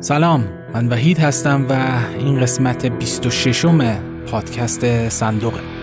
سلام من وحید هستم و این قسمت 26 پادکست صندوقه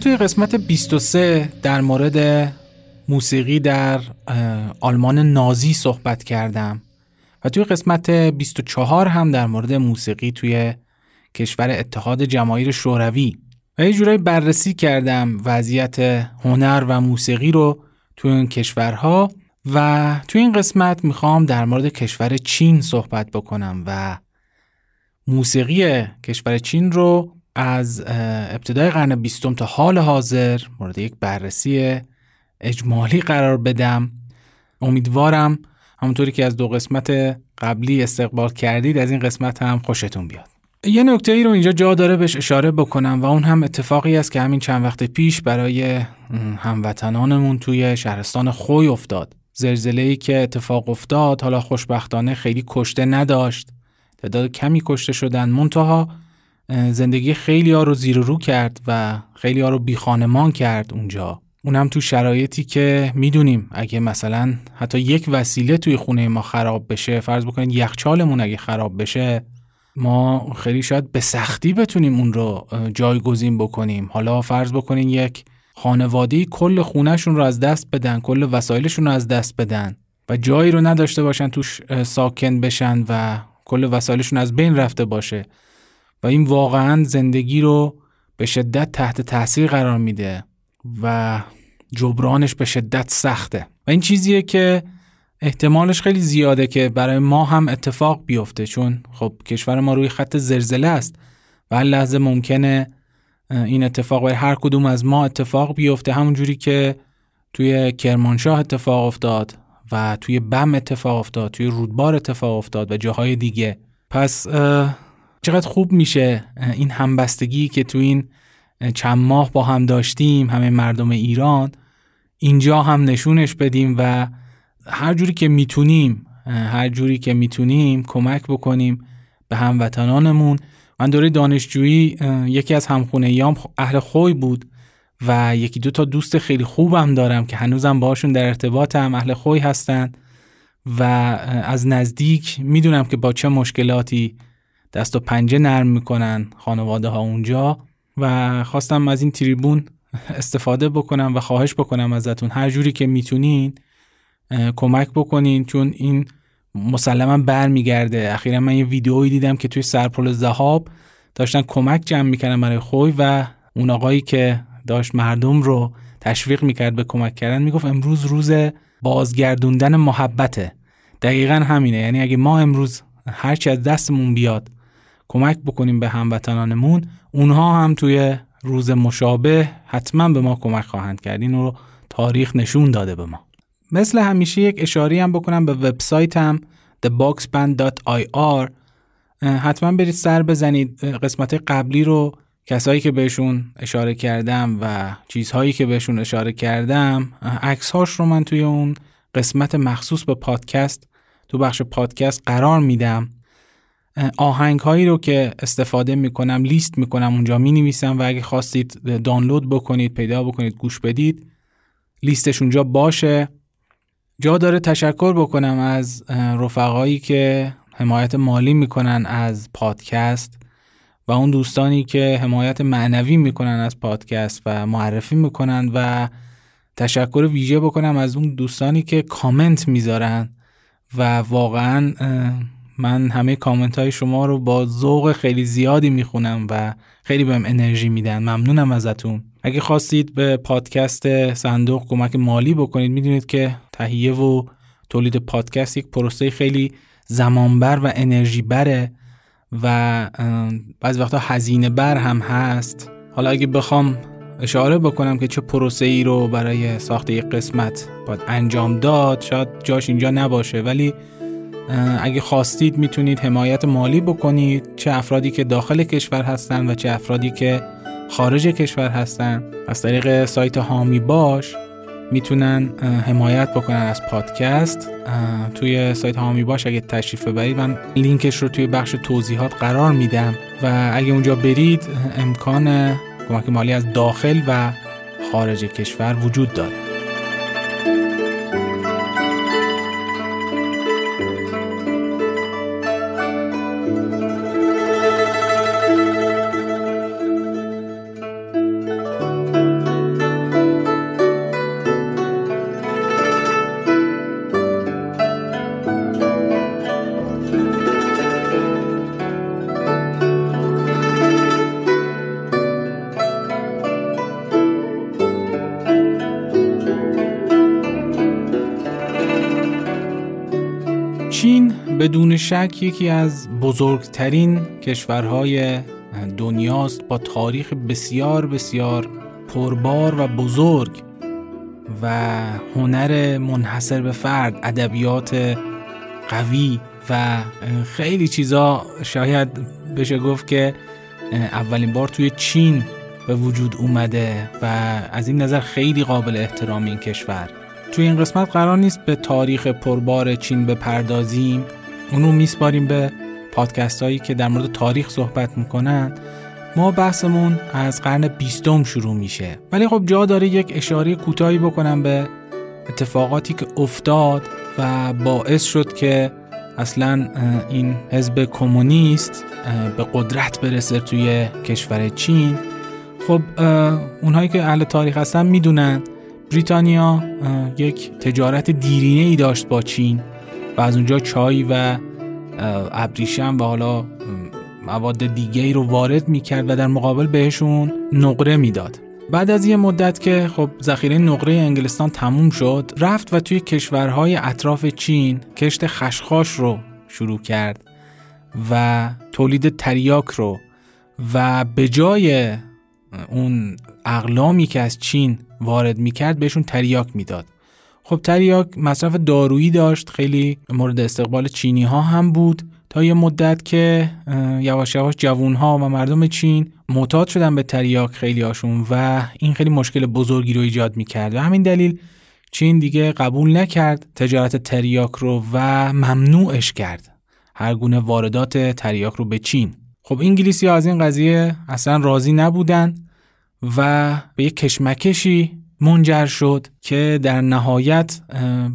توی قسمت 23 در مورد موسیقی در آلمان نازی صحبت کردم و توی قسمت 24 هم در مورد موسیقی توی کشور اتحاد جماهیر شوروی. و یه جورایی بررسی کردم وضعیت هنر و موسیقی رو توی این کشورها و توی این قسمت می‌خوام در مورد کشور چین صحبت بکنم و موسیقی کشور چین رو از ابتدای قرن بیستم تا حال حاضر مورد یک بررسی اجمالی قرار بدم. امیدوارم همونطوری که از دو قسمت قبلی استقبال کردید از این قسمت هم خوشتون بیاد. یه نکته ای رو اینجا جا داره بهش اشاره بکنم و اون هم اتفاقی است که همین چند وقت پیش برای هموطنانمون توی شهرستان خوی افتاد. زلزله ای که اتفاق افتاد حالا خوشبختانه خیلی کشته نداشت. تعداد کمی کشته شدن. منتها زندگی خیلی ها رو زیر رو کرد و خیلی ها رو بی کرد اونجا. اونم تو شرایطی که می‌دونیم اگه مثلا حتی یک وسیله توی خونه ما خراب بشه فرض بکنید یخچالمون اگه خراب بشه ما خیلی شاید به سختی بتونیم اون رو جایگزین بکنیم. حالا فرض بکنین یک خانواده کل خونهشون رو از دست بدن کل وسایلشون رو از دست بدن و جایی رو نداشته باشن توش ساکن بشن و کل وسایلشون از بین رفته باشه. و این واقعا زندگی رو به شدت تحت تاثیر قرار میده و جبرانش به شدت سخته. و این چیزیه که احتمالش خیلی زیاده که برای ما هم اتفاق بیفته چون خب کشور ما روی خط زلزله است و هر لحظه ممکنه این اتفاق برای هر کدوم از ما اتفاق بیفته. همون جوری که توی کرمانشاه اتفاق افتاد و توی بم اتفاق افتاد توی رودبار اتفاق افتاد و جاهای دیگه. پس چقدر خوب میشه این همبستگی که تو این چند ماه با هم داشتیم همه مردم ایران اینجا هم نشونش بدیم و هر جوری که می‌تونیم هر جوری که می‌تونیم کمک بکنیم به هموطنانمون. من دوره دانشجویی یکی از همخونه ایام اهل خوی بود و یکی دو تا دوست خیلی خوبم دارم که هنوزم باشون در ارتباط هم اهل خوی هستن و از نزدیک می‌دونم که با چه مشکلاتی دست و پنجه نرم می‌کنن خانواده ها اونجا و خواستم از این تریبون استفاده بکنم و خواهش بکنم ازتون. هر جوری که می‌تونین کمک بکنین چون این مسلما برمیگرده. اخیرا من یه ویدیویی دیدم که توی سرپل زهاب داشتن کمک جمع می‌کردن برای خوی و اون آقایی که داشت مردم رو تشویق می‌کرد به کمک کردن می‌گفت امروز روز بازگردوندن محبته. دقیقا همینه. یعنی اگه ما امروز هرچی از دستمون بیاد کمک بکنیم به هموطنانمون اونها هم توی روز مشابه حتما به ما کمک خواهند کرد. این رو تاریخ نشون داده به ما. مثل همیشه یک اشاری هم بکنم به وبسایتم theboxband.ir حتما برید سر بزنید. قسمت قبلی رو کسایی که بهشون اشاره کردم و چیزهایی که بهشون اشاره کردم عکسهاش رو من توی اون قسمت مخصوص به پادکست تو بخش پادکست قرار میدم. آهنگ هایی رو که استفاده می‌کنم لیست می‌کنم اونجا می نویسم و اگه خواستید دانلود بکنید پیدا بکنید گوش بدید لیستش اونجا باشه. جا داره تشکر بکنم از رفقایی که حمایت مالی می‌کنن از پادکست و اون دوستانی که حمایت معنوی می‌کنن از پادکست و معرفی می‌کنن و تشکر ویژه بکنم از اون دوستانی که کامنت می‌ذارن و واقعا من همه کامنت های شما رو با ذوق خیلی زیادی می‌خونم و خیلی بهم انرژی میدن. ممنونم ازتون. اگه خواستید به پادکست صندوق کمک مالی بکنید می‌دونید که تهیه و تولید پادکست یک پروسه خیلی زمانبر و انرژی بره و بعضی وقتا هزینه بر هم هست. حالا اگه بخوام اشاره بکنم که چه پروسه ای رو برای ساخت یک قسمت باید انجام داد شاید جاش اینجا نباشه ولی اگه خواستید می‌تونید حمایت مالی بکنید چه افرادی که داخل کشور هستن و چه افرادی که خارج کشور هستن. از طریق سایت هامی باش می‌تونن حمایت بکنن از پادکست. توی سایت هامی باش اگه تشریف ببرید من لینکش رو توی بخش توضیحات قرار میدم. و اگه اونجا برید امکان کمک مالی از داخل و خارج کشور وجود داره. شک یکی از بزرگترین کشورهای دنیاست با تاریخ بسیار بسیار پربار و بزرگ و هنر منحصر به فرد ادبیات قوی و خیلی چیزا شاید بشه گفت که اولین بار توی چین به وجود اومده و از این نظر خیلی قابل احترام این کشور. توی این قسمت قرار نیست به تاریخ پربار چین بپردازیم. اونو میسپاریم به پادکست هایی که در مورد تاریخ صحبت می‌کنن. ما بحثمون از قرن بیستم شروع میشه. ولی خب جا داره یک اشاره کوتاهی بکنم به اتفاقاتی که افتاد و باعث شد که اصلا این حزب کمونیست به قدرت برسه توی کشور چین. خب اونهایی که اهل تاریخ هستن می‌دونن بریتانیا یک تجارت دیرینه ای داشت با چین. و از اونجا چای و ابریشم و حالا مواد دیگه ای رو وارد می‌کرد و در مقابل بهشون نقره می‌داد. بعد از یه مدت که خب ذخیره نقره انگلستان تموم شد رفت و توی کشورهای اطراف چین کشت خشخاش رو شروع کرد و تولید تریاک رو و به جای اون اقلامی که از چین وارد می‌کرد بهشون تریاک می‌داد. خب تریاک مصرف دارویی داشت خیلی مورد استقبال چینی ها هم بود تا یه مدت که یواش یواش جوون ها و مردم چین معتاد شدن به تریاک خیلی هاشون و این خیلی مشکل بزرگی رو ایجاد می‌کرد. و همین دلیل چین دیگه قبول نکرد تجارت تریاک رو و ممنوعش کرد. هر گونه واردات تریاک رو به چین. خب انگلیسی ها از این قضیه اصلا راضی نبودن و به یک کشمکشی منجر شد که در نهایت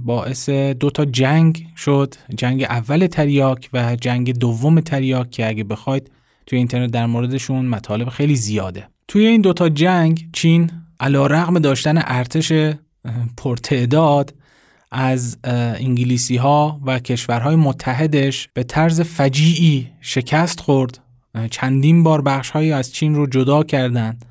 باعث دو تا جنگ شد. جنگ اول تریاک و جنگ دوم تریاک که اگه بخواید توی اینترنت در موردشون مطالب خیلی زیاده. توی این دوتا جنگ چین علا رغم داشتن ارتش پرتعداد از انگلیسی ها و کشورهای متحدش به طرز فجیعی شکست خورد. چندین بار بخش از چین رو جدا کردند.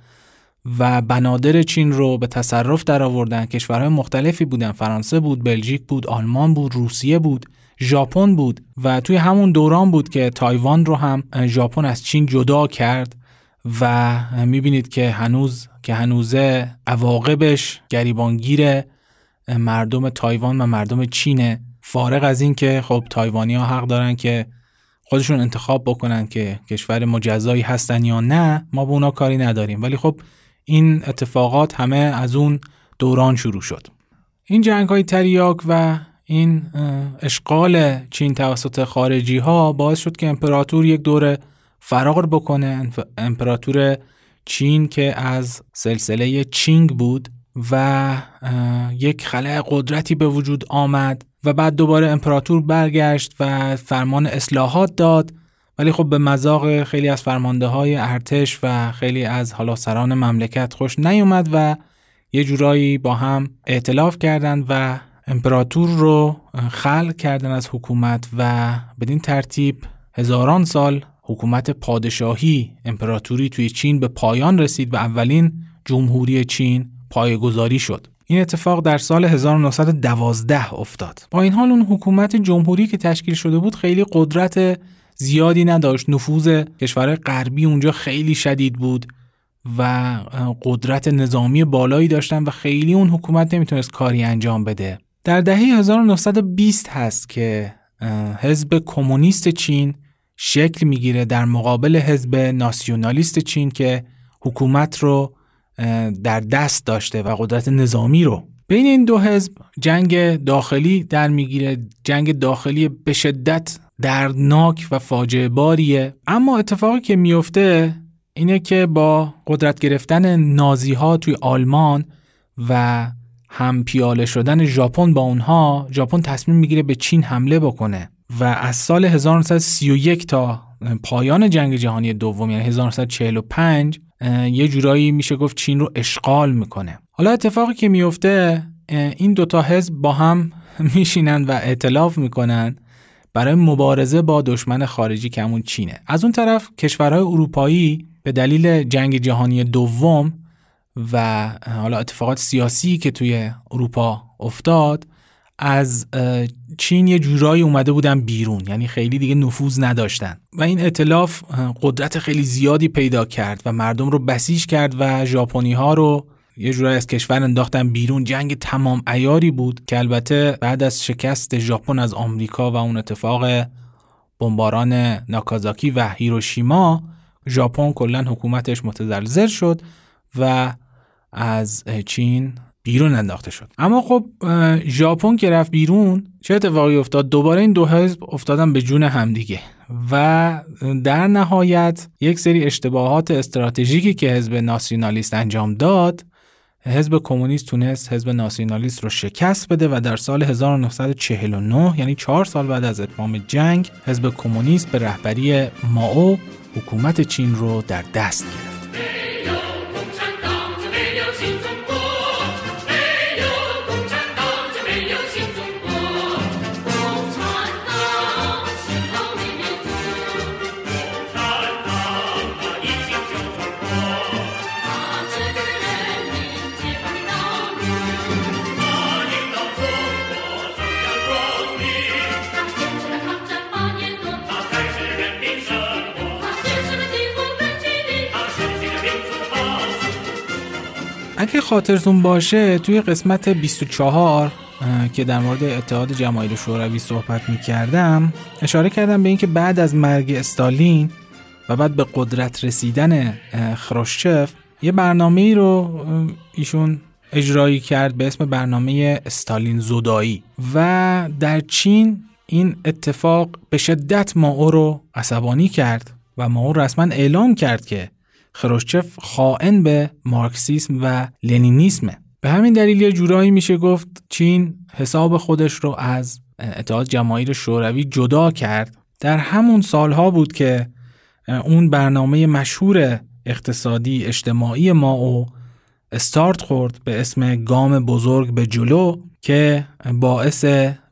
و بنادر چین رو به تصرف در آوردن. کشورهای مختلفی بودن. فرانسه بود بلژیک بود آلمان بود روسیه بود ژاپن بود و توی همون دوران بود که تایوان رو هم ژاپن از چین جدا کرد و می‌بینید که هنوز که هنوزه عواقبش گریبانگیر مردم تایوان و مردم چینه فارغ از این که خب تایوانی ها حق دارن که خودشون انتخاب بکنن که کشور مجزایی هستن یا نه ما به اونا کاری نداریم. ولی خب این اتفاقات همه از اون دوران شروع شد. این جنگ های تریاک و این اشغال چین توسط خارجی ها باعث شد که امپراتور یک دور فرار بکنه. امپراتور چین که از سلسله چینگ بود و یک خلع قدرتی به وجود آمد و بعد دوباره امپراتور برگشت و فرمان اصلاحات داد ولی خب به مذاق خیلی از فرمانده های ارتش و خیلی از حالا سران مملکت خوش نیومد و یه جورایی با هم اعتلاف کردند و امپراتور رو خلق کردن از حکومت و بدین ترتیب هزاران سال حکومت پادشاهی امپراتوری توی چین به پایان رسید و اولین جمهوری چین پایگذاری شد. این اتفاق در سال 1912 افتاد. با این حال اون حکومت جمهوری که تشکیل شده بود خیلی قدرت زیادی نداشت. نفوذ کشور غربی اونجا خیلی شدید بود و قدرت نظامی بالایی داشتن و خیلی اون حکومت نمی‌تونست کاری انجام بده. در دهه 1920 هست که حزب کمونیست چین شکل می‌گیره در مقابل حزب ناسیونالیست چین که حکومت رو در دست داشته و قدرت نظامی رو. بین این دو حزب جنگ داخلی در می‌گیره. جنگ داخلی به شدت دردناک و فاجعه باریه. اما اتفاقی که میفته اینه که با قدرت گرفتن نازی ها توی آلمان و هم پیاله شدن ژاپن با اونها ژاپن تصمیم می‌گیره به چین حمله بکنه و از سال 1931 تا پایان جنگ جهانی دوم یعنی 1945 یه جورایی میشه گفت چین رو اشغال می‌کنه. حالا اتفاقی که میفته این دوتا حزب با هم میشینن و اعتلاف می‌کنن. برای مبارزه با دشمن خارجی که همون چینه. از اون طرف کشورهای اروپایی به دلیل جنگ جهانی دوم و حالا اتفاقات سیاسی که توی اروپا افتاد از چین یه جورایی اومده بودن بیرون. یعنی خیلی دیگه نفوذ نداشتن. و این اطلاف قدرت خیلی زیادی پیدا کرد و مردم رو بسیج کرد و ژاپنی ها رو یه جورایی از کشور انداختن بیرون. جنگ تمام ایاری بود که البته بعد از شکست ژاپن از آمریکا و اون اتفاق بمباران ناکازاکی و هیروشیما ژاپن کلا حکومتش متزلزل شد و از چین بیرون انداخته شد. اما خب ژاپن که رفت بیرون چه اتفاقی افتاد؟ دوباره این دو حزب افتادن به جون همدیگه و در نهایت یک سری اشتباهات استراتژیکی که حزب ناسیونالیست انجام داد حزب کمونیست تونست حزب ناسیونالیست رو شکست بده و در سال 1949 یعنی چهار سال بعد از اتمام جنگ حزب کمونیست به رهبری ماو حکومت چین رو در دست گرفت. اگه خاطرتون باشه توی قسمت 24 که در مورد اتحاد جماهیر شوروی صحبت می کردم اشاره کردم به اینکه بعد از مرگ استالین و بعد به قدرت رسیدن خروشچف یه برنامه ای رو ایشون اجرایی کرد به اسم برنامه استالین زودایی. و در چین این اتفاق به شدت ماو رو عصبانی کرد و ماو رسما اعلام کرد که خروشچف خائن به مارکسیسم و لنینیسمه. به همین دلیل یه جورایی میشه گفت چین حساب خودش رو از اتحاد جماهیر شوروی جدا کرد. در همون سالها بود که اون برنامه مشهور اقتصادی اجتماعی ما او استارت خورد به اسم گام بزرگ به جلو که باعث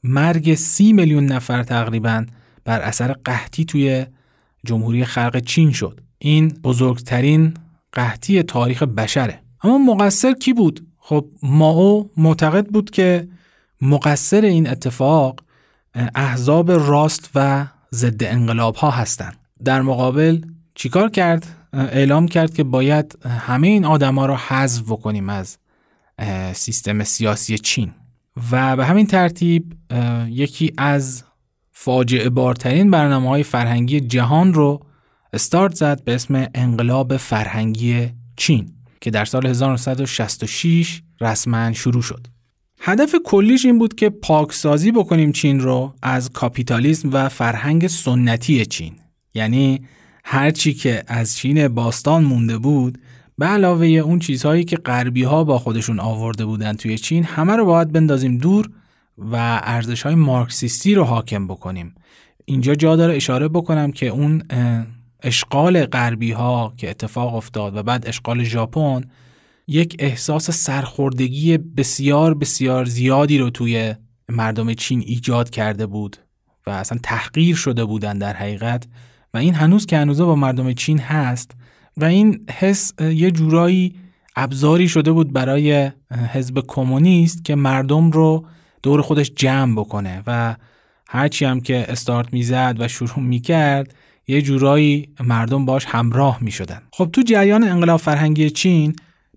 مرگ سی میلیون نفر تقریبا بر اثر قحطی توی جمهوری خلق چین شد. این بزرگترین قحطی تاریخ بشره. اما مقصر کی بود؟ خب ماو معتقد بود که مقصر این اتفاق احزاب راست و ضد انقلاب ها هستند. در مقابل چیکار کرد؟ اعلام کرد که باید همه این آدما رو حذف بکنیم از سیستم سیاسی چین. و به همین ترتیب یکی از فاجعه بارترین برنامه های فرهنگی جهان رو استارت زد به اسم انقلاب فرهنگی چین که در سال 1966 رسما شروع شد. هدف کلیش این بود که پاکسازی بکنیم چین رو از کاپیتالیسم و فرهنگ سنتی چین. یعنی هرچی که از چین باستان مونده بود به علاوه اون چیزهایی که غربی ها با خودشون آورده بودن توی چین همه رو باید بندازیم دور و ارزش های مارکسیستی رو حاکم بکنیم. اینجا جا داره اشاره بکنم که اون اشغال غربی ها که اتفاق افتاد و بعد اشغال ژاپن یک احساس سرخوردگی بسیار بسیار زیادی رو توی مردم چین ایجاد کرده بود و اصلا تحقیر شده بودن در حقیقت و این هنوز که هنوزه با مردم چین هست و این حس یه جورایی ابزاری شده بود برای حزب کمونیست که مردم رو دور خودش جمع بکنه و هرچی هم که استارت می‌زد و شروع می‌کرد یه جورایی مردم باش همراه می شدن. خب تو جریان انقلاب فرهنگی چین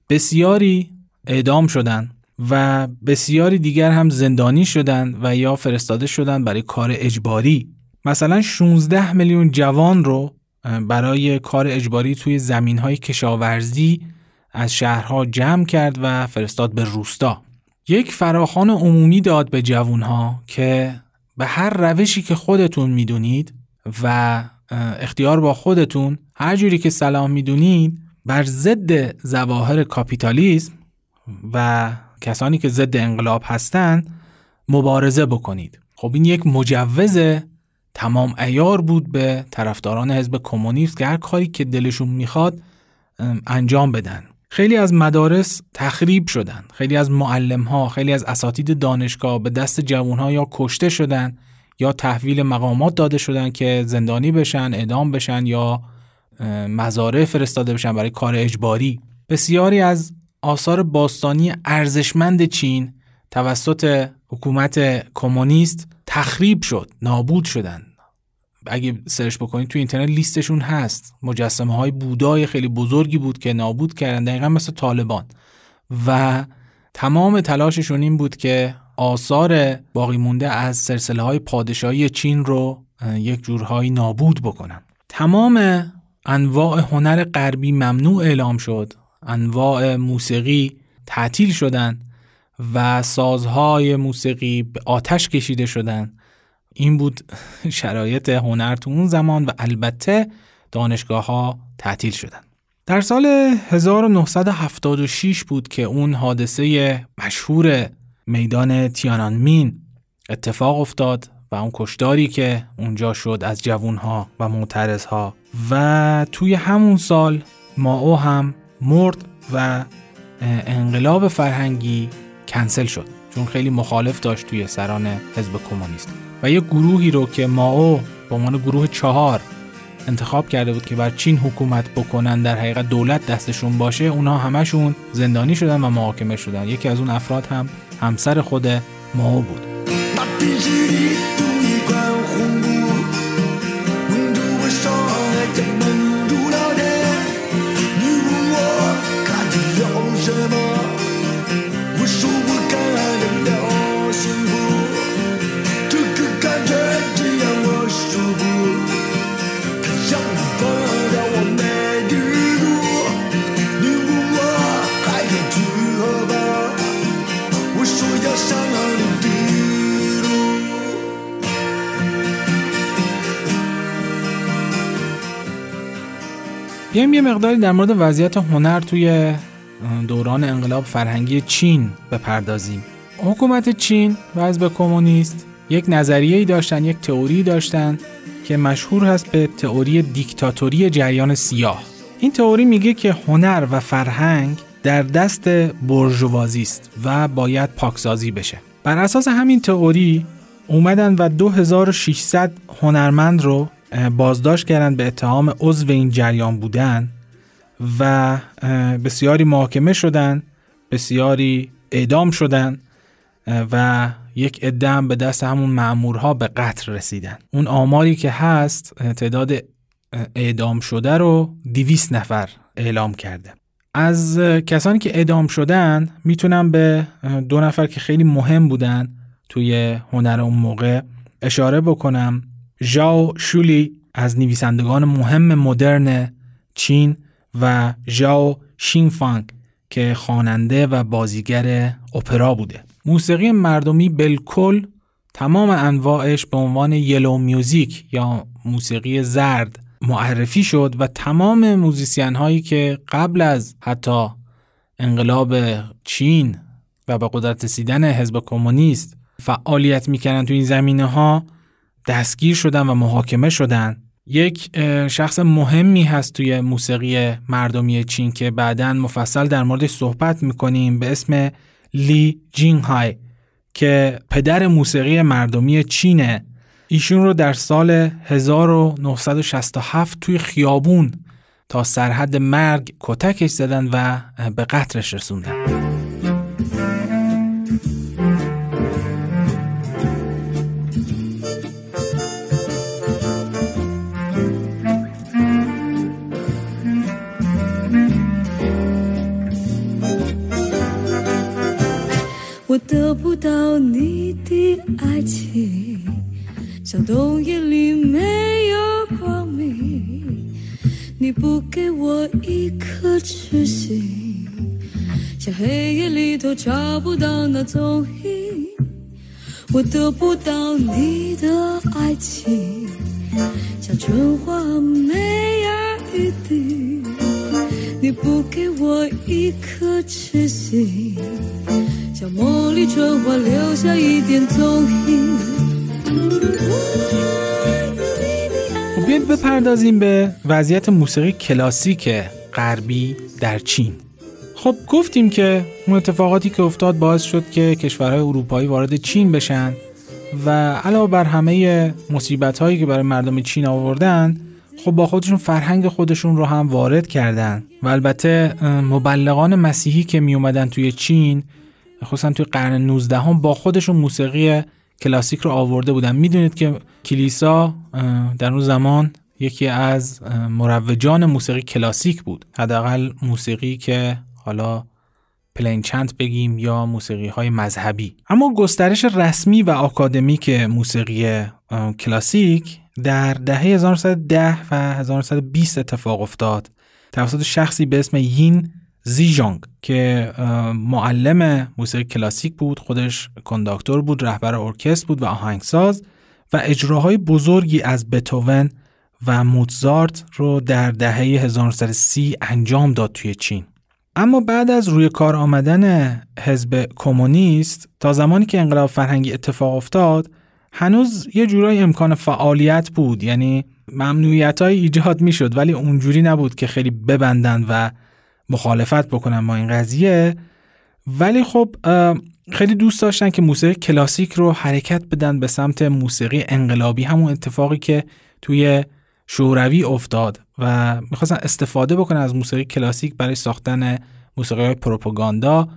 بسیاری اعدام شدن و بسیاری دیگر هم زندانی شدند و یا فرستاده شدند برای کار اجباری مثلا 16 میلیون جوان رو برای کار اجباری توی زمین های کشاورزی از شهرها جمع کرد و فرستاد به روستا یک فراخان عمومی داد به جوانها که به هر روشی که خودتون می‌دونید و اختیار با خودتون هر جوری که سلام می‌دونید بر ضد ظواهر کاپیتالیسم و کسانی که ضد انقلاب هستند مبارزه بکنید. خب این یک مجوز تمام ایار بود به طرفداران حزب کمونیست که هر کاری که دلشون می‌خواد انجام بدن. خیلی از مدارس تخریب شدن. خیلی از معلم ها خیلی از اساتید دانشگاه به دست جوان ها یا کشته شدن. یا تحویل مقامات داده شدن که زندانی بشن اعدام بشن یا مزارع فرستاده بشن برای کار اجباری. بسیاری از آثار باستانی ارزشمند چین توسط حکومت کمونیست تخریب شد نابود شدن. اگه سرچ بکنید تو اینترنت لیستشون هست. مجسمه های بودای خیلی بزرگی بود که نابود کردن دقیقا مثل طالبان. و تمام تلاششون این بود که آثار باقی مونده از سلسله های پادشاهی چین رو یک جورهایی نابود بکنن تمام انواع هنر غربی ممنوع اعلام شد. انواع موسیقی تعطیل شدن و سازهای موسیقی به آتش کشیده شدن. این بود شرایط هنر تو اون زمان و البته دانشگاه ها تعطیل شدن. در سال 1976 بود که اون حادثه مشهور میدان تیانانمین اتفاق افتاد و اون کشداری که اونجا شد از جوونها و معترضها. و توی همون سال ماو هم مرد و انقلاب فرهنگی کنسل شد. چون خیلی مخالف داشت توی سران حزب کمونیست. و یه گروهی رو که ماو به عنوان گروه چهار انتخاب کرده بود که بر چین حکومت بکنن در حقیقت دولت دستشون باشه اونا همشون زندانی شدن و محاکمه شدن. یکی از اون افراد هم همسر خود ماو بود. بیایم یه مقداری در مورد وضعیت هنر توی دوران انقلاب فرهنگی چین بپردازیم. حکومت چین و حزب کمونیست یک نظریه‌ای داشتن یک تئوری داشتن که مشهور هست به تئوری دیکتاتوری جریان سیاه. این تئوری میگه که هنر و فرهنگ در دست برجوازی است و باید پاکسازی بشه. بر اساس همین تئوری اومدن و 2600 هنرمند رو بازداشت کردن به اتهام عضو این جریان بودن و بسیاری محاکمه شدن بسیاری اعدام شدن و یک ادم به دست همون معمورها به قتل رسیدن. اون آماری که هست تعداد اعدام شده رو دیویس نفر اعلام کرده. از کسانی که اعدام شدن می‌تونم به دو نفر که خیلی مهم بودن توی هنر اون موقع اشاره بکنم. ژاو شولی از نویسندگان مهم مدرن چین و ژاو شینفانگ که خواننده و بازیگر اپرا بوده. موسیقی مردمی بالکل تمام انواعش به عنوان یلو میوزیک یا موسیقی زرد معرفی شد و تمام موزیسین هایی که قبل از حتی انقلاب چین و به قدرت رسیدن حزب کمونیست فعالیت می‌کردن تو این زمینه ها دستگیر شدن و محاکمه شدن. یک شخص مهمی هست توی موسیقی مردمی چین که بعدا مفصل در موردش صحبت می‌کنیم به اسم لی جینگ های که پدر موسیقی مردمی چینه. ایشون رو در سال 1967 توی خیابون تا سرحد مرگ کتکش زدن و به قتلش رسوندن. 爱情，像冬夜里没有光明。你不给我一颗痴心，像黑夜里头找不到那踪影。我得不到你的爱情，像春花没儿雨滴。你不给我一颗痴心，像茉莉春花留下一点踪影。 خب بیاید بپردازیم به وضعیت موسیقی کلاسیک غربی در چین خب گفتیم که اون اتفاقاتی که افتاد باعث شد که کشورهای اروپایی وارد چین بشن و علاوه بر همه مصیبت هایی که برای مردم چین آوردن خب با خودشون فرهنگ خودشون رو هم وارد کردن و البته مبلغان مسیحی که می اومدن توی چین خصوصا توی قرن 19 هم با خودشون موسیقی کلاسیک رو آورده بودن. می‌دونید که کلیسا در اون زمان یکی از مروجان موسیقی کلاسیک بود. حداقل موسیقی که حالا پلین چند بگیم یا موسیقی های مذهبی. اما گسترش رسمی و آکادمیک موسیقی کلاسیک در دهه 1910 و 1920 اتفاق افتاد. توسط شخصی به اسم یین زیجانگ که معلم موسیقی کلاسیک بود خودش کنداکتور بود رهبر ارکستر بود و آهنگساز و اجراهای بزرگی از بتوون و موتزارت رو در دهه 1930 انجام داد توی چین. اما بعد از روی کار آمدن حزب کمونیست تا زمانی که انقلاب فرهنگی اتفاق افتاد هنوز یه جورای امکان فعالیت بود. یعنی ممنوعیت های ایجاد می شد ولی اونجوری نبود که خیلی ببندن و مخالفت بکنن با این قضیه. ولی خب خیلی دوست داشتن که موسیقی کلاسیک رو حرکت بدن به سمت موسیقی انقلابی. همون اتفاقی که توی شوروی افتاد و می‌خواستن استفاده بکنن از موسیقی کلاسیک برای ساختن موسیقی های پروپاگاندا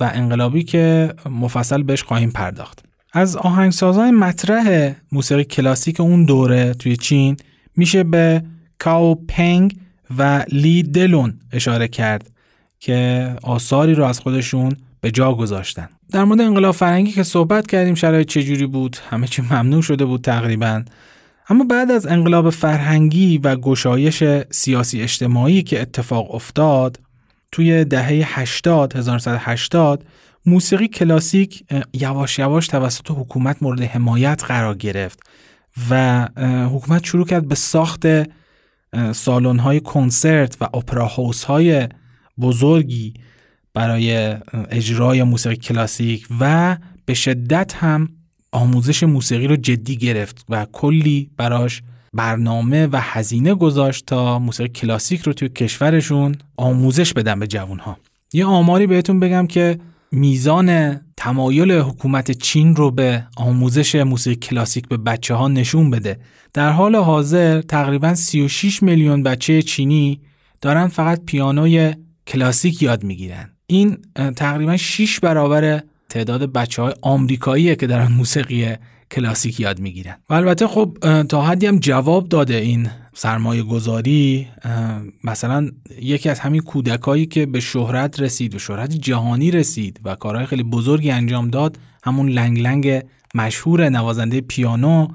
و انقلابی که مفصل بهش خواهیم پرداخت. از آهنگسازهای مطرح موسیقی کلاسیک اون دوره توی چین میشه به کاو پنگ و لی دلون اشاره کرد که آثاری رو از خودشون به جا گذاشتن. در مورد انقلاب فرهنگی که صحبت کردیم شرایط چجوری بود؟ همه چی ممنوع شده بود تقریبا. اما بعد از انقلاب فرهنگی و گشایش سیاسی اجتماعی که اتفاق افتاد توی دهه 80 1980 موسیقی کلاسیک یواش یواش توسط حکومت مورد حمایت قرار گرفت و حکومت شروع کرد به ساخت سالن های کنسرت و اپرا هاوس های بزرگی برای اجرای موسیقی کلاسیک و به شدت هم آموزش موسیقی رو جدی گرفت و کلی براش برنامه و هزینه گذاشت تا موسیقی کلاسیک رو توی کشورشون آموزش بدن به جوانها. یه آماری بهتون بگم که میزان تمایل حکومت چین رو به آموزش موسیقی کلاسیک به بچه ها نشون بده. در حال حاضر تقریبا 36 میلیون بچه چینی دارن فقط پیانوی کلاسیک یاد می‌گیرن. این تقریبا 6 برابر تعداد بچه های آمریکاییه که دارن موسیقی کلاسیک یاد می‌گیرن. و البته خب تا حدی هم جواب داده این سرمایه گذاری مثلا یکی از همین کودکایی که به شهرت رسید و شهرت جهانی رسید و کارهای خیلی بزرگی انجام داد همون لنگ لنگ مشهور نوازنده پیانو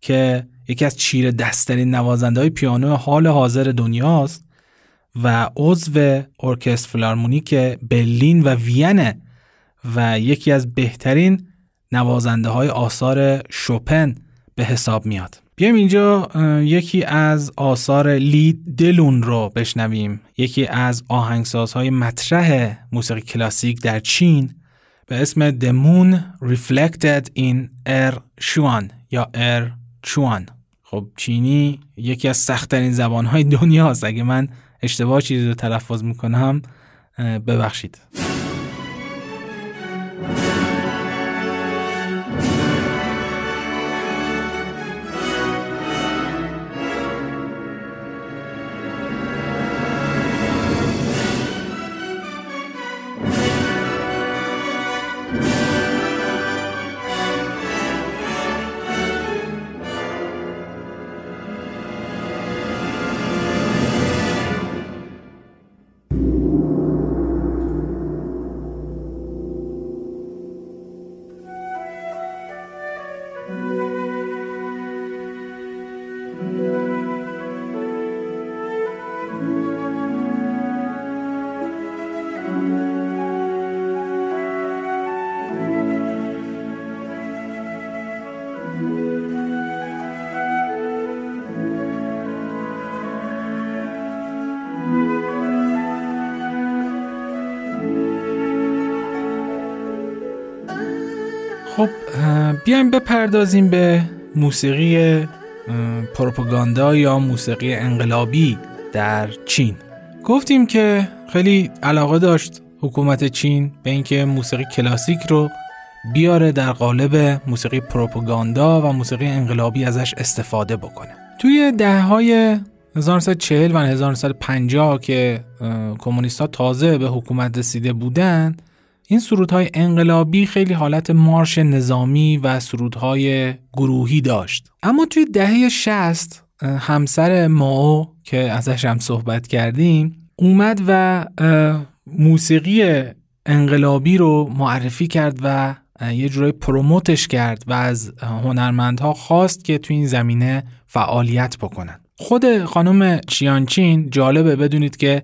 که یکی از چیر دستترین نوازنده های پیانو حال حاضر دنیاست و عضو ارکستر فلارمونیک برلین و وینه و یکی از بهترین نوازنده های آثار شوپن به حساب میاد. بیایم اینجا یکی از آثار لی دلون رو بشنویم. یکی از آهنگسازهای مطرح موسیقی کلاسیک در چین به اسم The Moon Reflected in Air Chuan یا Air Chuan خب چینی یکی از سختترین زبانهای دنیاست. اگه من اشتباه چیزی رو تلفظ می‌کنم ببخشید. بیایم بپردازیم به موسیقی پروپاگاندا یا موسیقی انقلابی در چین. گفتیم که خیلی علاقه داشت حکومت چین به اینکه موسیقی کلاسیک رو بیاره در قالب موسیقی پروپاگاندا و موسیقی انقلابی ازش استفاده بکنه. توی دهه های 1940 و 1950 که کمونیست ها تازه به حکومت رسیده بودند این سرودهای انقلابی خیلی حالت مارش نظامی و سرودهای گروهی داشت. اما توی دهه 60 همسر ماو که ازش هم صحبت کردیم اومد و موسیقی انقلابی رو معرفی کرد و یه جورای پروموتش کرد و از هنرمندها خواست که تو این زمینه فعالیت بکنن. خود خانم چیانچین جالبه بدونید که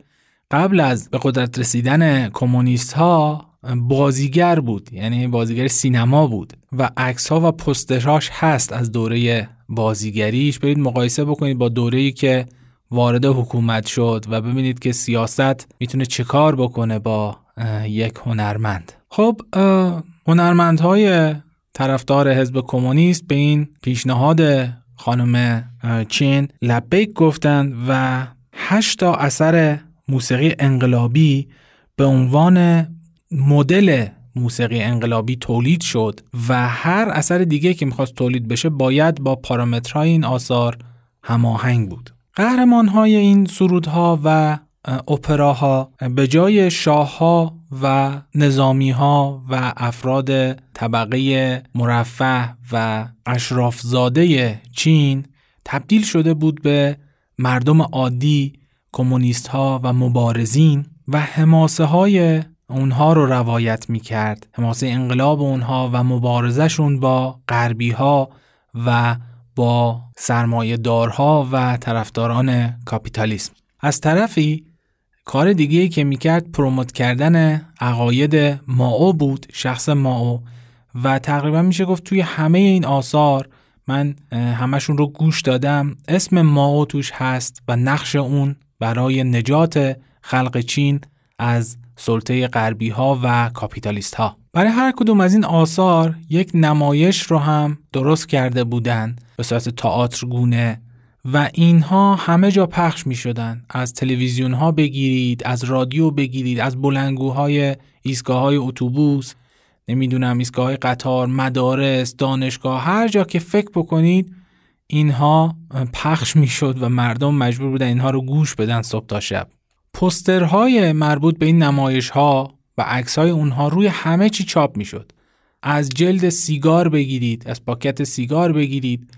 قبل از به قدرت رسیدن کمونیست ها بازیگر بود یعنی بازیگر سینما بود و عکس ها و پستراش هست از دوره بازیگریش. برید مقایسه بکنید با دوره‌ای که وارد حکومت شد و ببینید که سیاست می‌تونه چه کار بکنه با یک هنرمند. خب هنرمندهای طرفدار حزب کمونیست به این پیشنهاد خانم چین لبیک گفتند و هشتا اثر موسیقی انقلابی به عنوان مدل موسیقی انقلابی تولید شد و هر اثر دیگه که می‌خواست تولید بشه باید با پارامترهای این آثار هماهنگ بود. قهرمان های این سرودها و اپراها به جای شاهها و نظامی ها و افراد طبقه مرفه و اشرافزاده چین تبدیل شده بود به مردم عادی کمونیست ها و مبارزین و حماسه های اونها رو روایت می کرد حماسه انقلاب اونها و مبارزشون با غربی ها و با سرمایه دارها و طرفداران کاپیتالیسم. از طرفی کار دیگه که می‌کرد پروموت کردن عقاید ماو بود شخص ماو. و تقریبا میشه گفت توی همه این آثار من همشون رو گوش دادم. اسم ماو توش هست و نقش اون برای نجات خلق چین از سلطه غربی ها و کاپیتالیست ها برای هر کدوم از این آثار یک نمایش رو هم درست کرده بودند به صورت تئاتر گونه و اینها همه جا پخش می شدن. از تلویزیون ها بگیرید از رادیو بگیرید از بلنگوهای ایستگاه های اتوبوس نمی‌دونم ایستگاه های قطار مدارس دانشگاه هر جا که فکر بکنید اینها پخش می شد و مردم مجبور بودن اینها رو گوش بدن صبح تا شب. پسترهای مربوط به این نمایش ها و عکس های اونها روی همه چی چاپ می شد از جلد سیگار بگیرید از پاکت سیگار بگیرید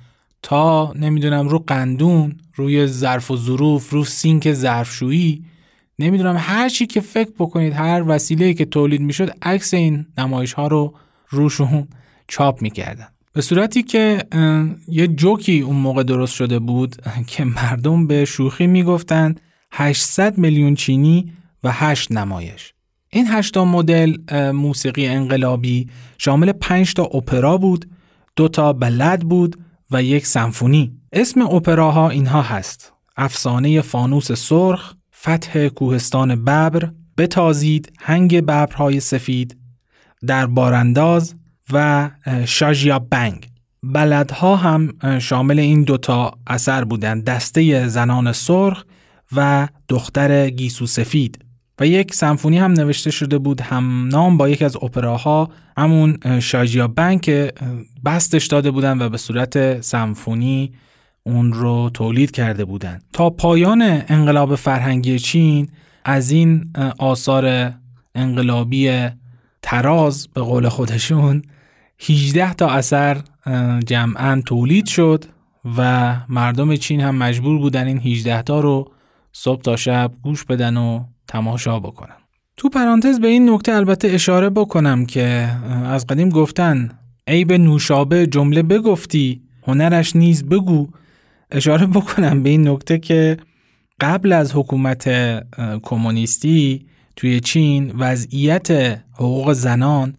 تا نمی‌دونم رو قندون روی ظرف و ظروف رو سینک ظرفشویی. نمی‌دونم هر چی که فکر بکنید هر وسیله که تولید می‌شد عکس این نمایش ها رو روشون چاپ می‌کردن. به صورتی که یه جوکی اون موقع درست شده بود که مردم به شوخی می‌گفتند 800 میلیون چینی و 8 نمایش. این 8 مدل موسیقی انقلابی شامل 5 تا اپرا بود دو تا بلد بود و یک سمفونی. اسم اپراها اینها هست افسانه فانوس سرخ فتح کوهستان ببر بتازید هنگ ببرهای سفید در بارانداز و شاژیا بنگ. بلدها هم شامل این دوتا اثر بودند دسته زنان سرخ و دختر گیسو سفید. و یک سمفونی هم نوشته شده بود هم نام با یک از اپراها همون شاجیا بنک که بستش داده بودن و به صورت سمفونی اون رو تولید کرده بودن. تا پایان انقلاب فرهنگی چین از این آثار انقلابی تراز به قول خودشون 18 تا اثر جمعا تولید شد و مردم چین هم مجبور بودن این 18 تا رو صبح تا شب گوش بدن و تماشا بکنن. تو پرانتز به این نکته البته اشاره بکنم که از قدیم گفتن ای به نوشابه جمله بگفتی هنرش نیز بگو. اشاره بکنم به این نکته که قبل از حکومت کمونیستی توی چین وضعیت حقوق زنان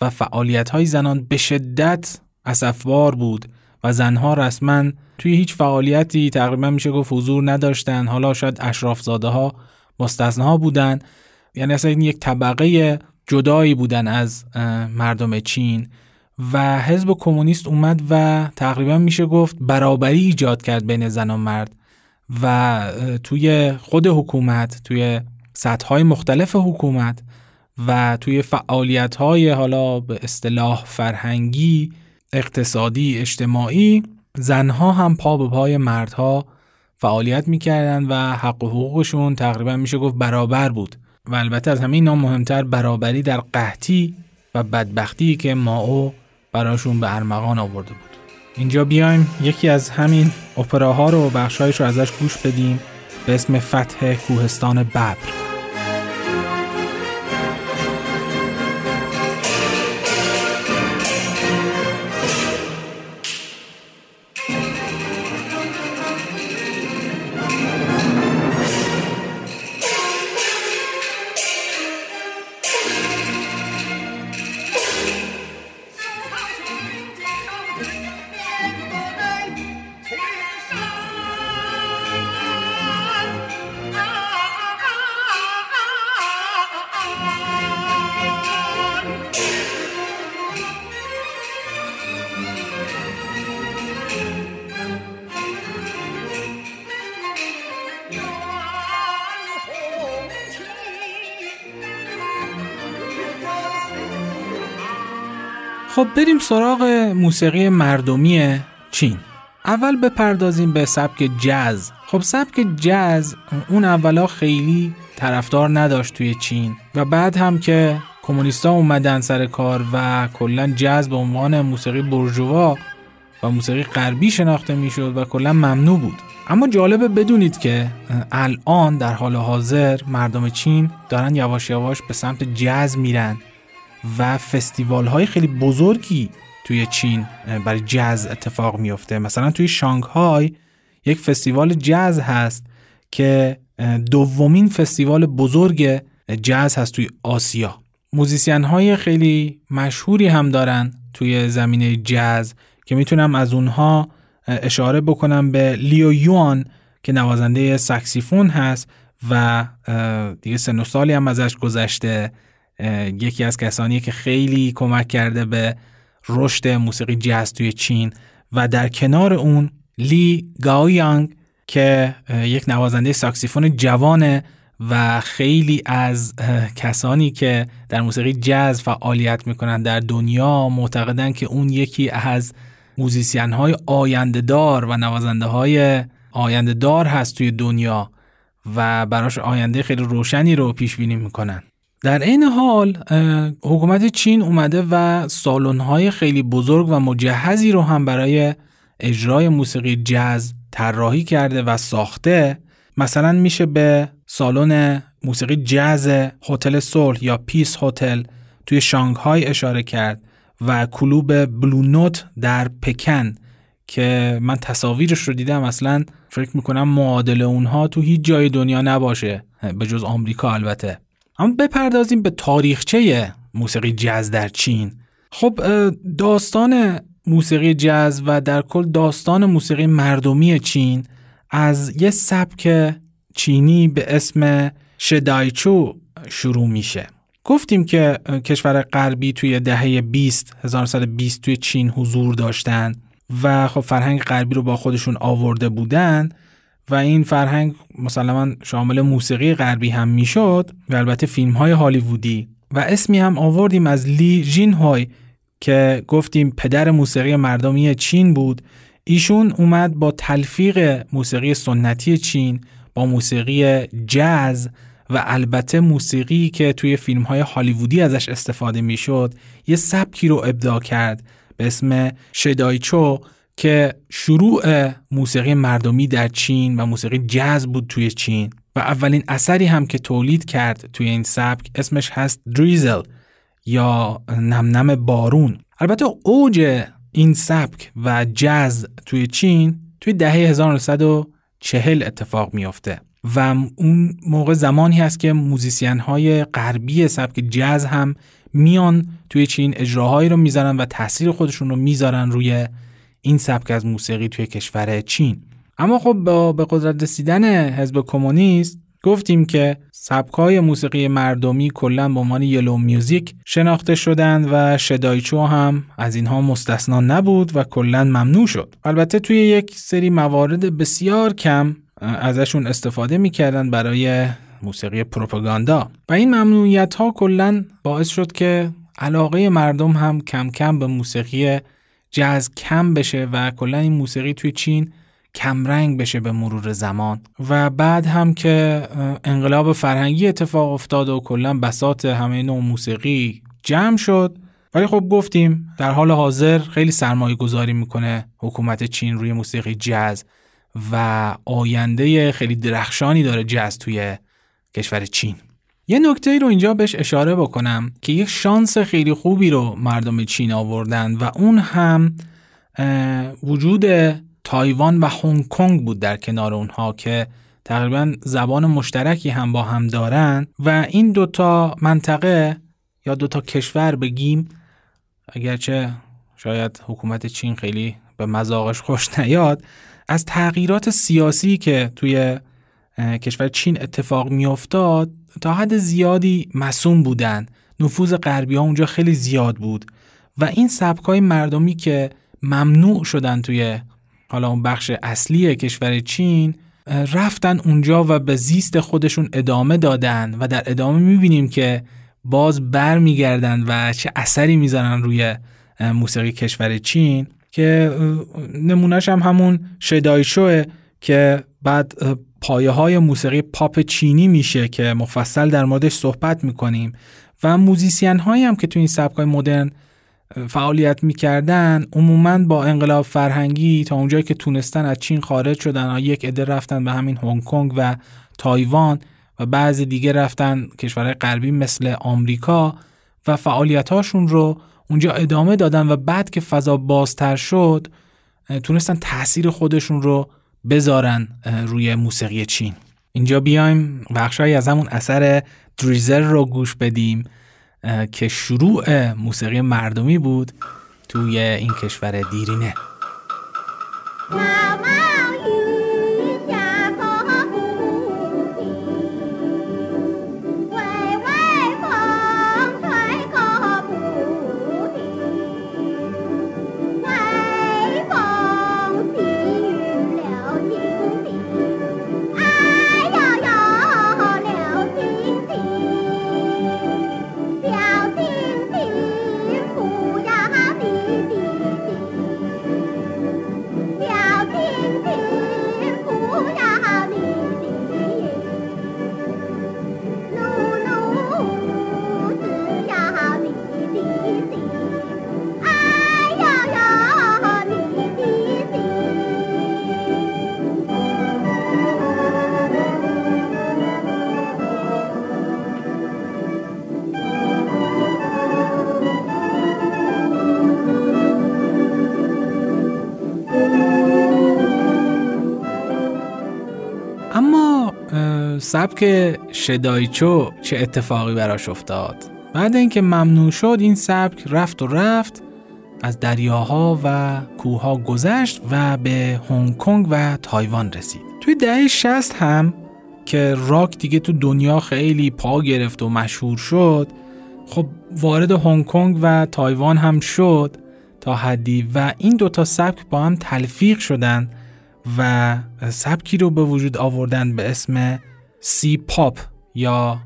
و فعالیت های زنان به شدت اسفبار بود و زنها رسما توی هیچ فعالیتی تقریبا میشه گفت حضور نداشتن. حالا شاید اشرافزاده ها مستثنها بودن. یعنی اصلا یک طبقه جدایی بودن از مردم چین و حزب کمونیست اومد و تقریبا میشه گفت برابری ایجاد کرد بین زن و مرد و توی خود حکومت توی سطح های مختلف حکومت و توی فعالیت های حالا به اصطلاح فرهنگی اقتصادی اجتماعی زنها هم پا به پای مردها فعالیت می‌کردن و حق و حقوقشون تقریبا میشه گفت برابر بود. و البته از همه اینا مهمتر برابری در قحطی و بدبختی که ماو براشون به ارمغان آورده بود. اینجا بیایم یکی از همین اپراها رو بخشایش رو ازش گوش بدیم. به اسم فتح کوهستان ببر. خب بریم سراغ موسیقی مردمی چین. اول بپردازیم به سبک جز خب سبک جز اون اولا خیلی طرفدار نداشت توی چین و بعد هم که کمونیستا اومدن سر کار و کلا جز به عنوان موسیقی برجوا و موسیقی غربی شناخته می‌شد و کلا ممنوع بود. اما جالبه بدونید که الان در حال حاضر مردم چین دارن یواش یواش به سمت جز میرن. و فستیوال های خیلی بزرگی توی چین برای جز اتفاق میفته مثلا توی شانگهای یک فستیوال جز هست که دومین فستیوال بزرگ جز هست توی آسیا. موزیسین های خیلی مشهوری هم دارن توی زمینه جز که می‌تونم از اونها اشاره بکنم به لیو یوان که نوازنده ساکسیفون هست و دیگه سن و سالی هم ازش گذشته. یکی از کسانی که خیلی کمک کرده به رشد موسیقی جاز توی چین و در کنار اون لی گاویانگ که یک نوازنده ساکسیفون جوانه و خیلی از کسانی که در موسیقی جاز فعالیت می‌کنن در دنیا معتقدن که اون یکی از موزیسین های آینده دار و نوازنده های آینده دار هست توی دنیا و براش آینده خیلی روشنی رو پیش بینی می‌کنن. در این حال حکومت چین اومده و سالن‌های خیلی بزرگ و مجهزی رو هم برای اجرای موسیقی جاز طراحی کرده و ساخته. مثلا میشه به سالن موسیقی جاز هتل صلح یا پیس هتل توی شانگهای اشاره کرد و کلوب بلو نوت در پکن که من تصاویرش رو دیدم اصلا فکر می‌کنم معادل اونها تو هیچ جای دنیا نباشه به جز آمریکا البته. اما بپردازیم به تاریخچه موسیقی جز در چین. خب داستان موسیقی جز و در کل داستان موسیقی مردمی چین از یه سبک چینی به اسم شدایچو شروع میشه. گفتیم که کشور غربی توی دهه 20 1920 توی چین حضور داشتن و خب فرهنگ غربی رو با خودشون آورده بودن. و این فرهنگ مسلما شامل موسیقی غربی هم می‌شد و البته فیلم های هالیوودی. و اسمی هم آوردیم از لی جین های که گفتیم پدر موسیقی مردمی چین بود. ایشون اومد با تلفیق موسیقی سنتی چین با موسیقی جاز و البته موسیقی که توی فیلم های هالیوودی ازش استفاده می‌شد یه سبکی رو ابداع کرد به اسم شدایچو که شروع موسیقی مردمی در چین و موسیقی جاز بود توی چین و اولین اثری هم که تولید کرد توی این سبک اسمش هست دریزل یا نمنم بارون. البته اوج این سبک و جاز توی چین توی دهه 1940 اتفاق میافته و اون موقع زمانی هست که موزیسین های غربی سبک جاز هم میان توی چین اجراهایی رو می‌ذارن و تاثیر خودشون رو می‌ذارن روی این سبک از موسیقی توی کشور چین. اما خب با به قدرت رسیدن حزب کمونیست گفتیم که سبکای موسیقی مردمی کلا به عنوان یلو میوزیک شناخته شدند و شدایچو هم از اینها مستثنا نبود و کلا ممنوع شد. البته توی یک سری موارد بسیار کم ازشون استفاده می‌کردن برای موسیقی پروپاگاندا. و این ممنوعیت ها کلا باعث شد که علاقه مردم هم کم کم به موسیقی جاز کم بشه و کلا این موسیقی توی چین کمرنگ بشه به مرور زمان. و بعد هم که انقلاب فرهنگی اتفاق افتاد و کلا بسات همه نوع موسیقی جمع شد. ولی خب گفتیم در حال حاضر خیلی سرمایه گذاری می‌کنه حکومت چین روی موسیقی جاز و آینده خیلی درخشانی داره جاز توی کشور چین. یه نکته رو اینجا بهش اشاره بکنم که یک شانس خیلی خوبی رو مردم چین آوردن و اون هم وجود تایوان و هنگ کنگ بود در کنار اونها که تقریبا زبان مشترکی هم با هم دارن و این دوتا منطقه یا دوتا کشور بگیم اگرچه شاید حکومت چین خیلی به مذاقش خوش نیاد از تغییرات سیاسی که توی کشور چین اتفاق میافتاد تا حد زیادی مسون بودن. نفوذ غربی ها اونجا خیلی زیاد بود. و این سبکای مردمی که ممنوع شدن توی حالا اون بخش اصلی کشور چین رفتن اونجا و به زیست خودشون ادامه دادن و در ادامه می‌بینیم که باز بر میگردن و چه اثری می‌ذارن روی موسیقی کشور چین که نمونهش هم همون شدایشوه که بعد پایه های موسیقی پاپ چینی میشه که مفصل در موردش صحبت می‌کنیم و موزیسین هایی هم که تو این سبک های مدرن فعالیت می‌کردن عموما با انقلاب فرهنگی تا اونجایی که تونستن از چین خارج شدن یک عده رفتن به همین هنگ کنگ و تایوان و بعضی دیگه رفتن کشورهای غربی مثل آمریکا و فعالیت هاشون رو اونجا ادامه دادن و بعد که فضا بازتر شد تونستن تاثیر خودشون رو بذارن روی موسیقی چین. اینجا بیایم بخشهایی از همون اثر دریزر رو گوش بدیم که شروع موسیقی مردمی بود توی این کشور دیرینه. سبک شدایچو چه اتفاقی براش افتاد؟ بعد اینکه ممنوع شد این سبک رفت و رفت از دریاها و کوهها گذشت و به هنگ کنگ و تایوان رسید. توی دهه 60 هم که راک دیگه تو دنیا خیلی پا گرفت و مشهور شد خب وارد هنگ کنگ و تایوان هم شد تا حدی و این دوتا سبک با هم تلفیق شدن و سبکی رو به وجود آوردن به اسم C-pop یا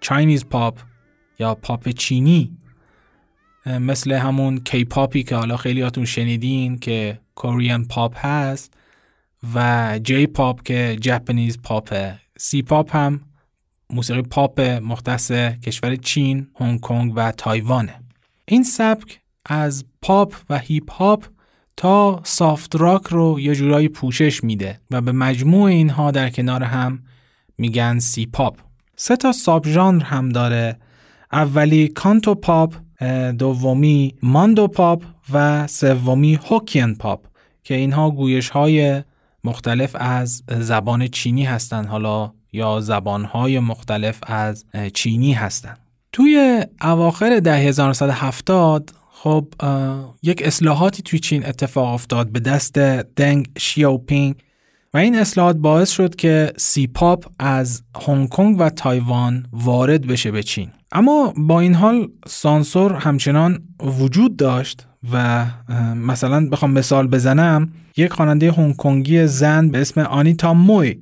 Chinese pop یا پاپ چینی. مثل همون K-pop ی که حالا خیلیاتون شنیدین که Korean pop هست و J-pop که Japanese pop ه C-pop هم موسیقی پاپ مختص کشور چین، هنگ کنگ و تایوانه. این سبک از پاپ و هیپ هاپ تا soft rock رو یه جورایی پوشش میده و به مجموع اینها در کنار هم میگن C-pop سه تا subgenre هم داره. اولی Cantopop دومی Mandopop و سومی Hokkien pop که اینها گویش های مختلف از زبان چینی هستند حالا یا زبان های مختلف از چینی هستند توی اواخر ده 1970 خب یک اصلاحاتی توی چین اتفاق افتاد به دست دنگ شیاوپینگ و این اصلاحات باعث شد که سی پاپ از هنگ کنگ و تایوان وارد بشه به چین. اما با این حال سانسور همچنان وجود داشت و مثلا بخوام مثال بزنم یک خواننده هنگ کنگی زن به اسم آنیتا موی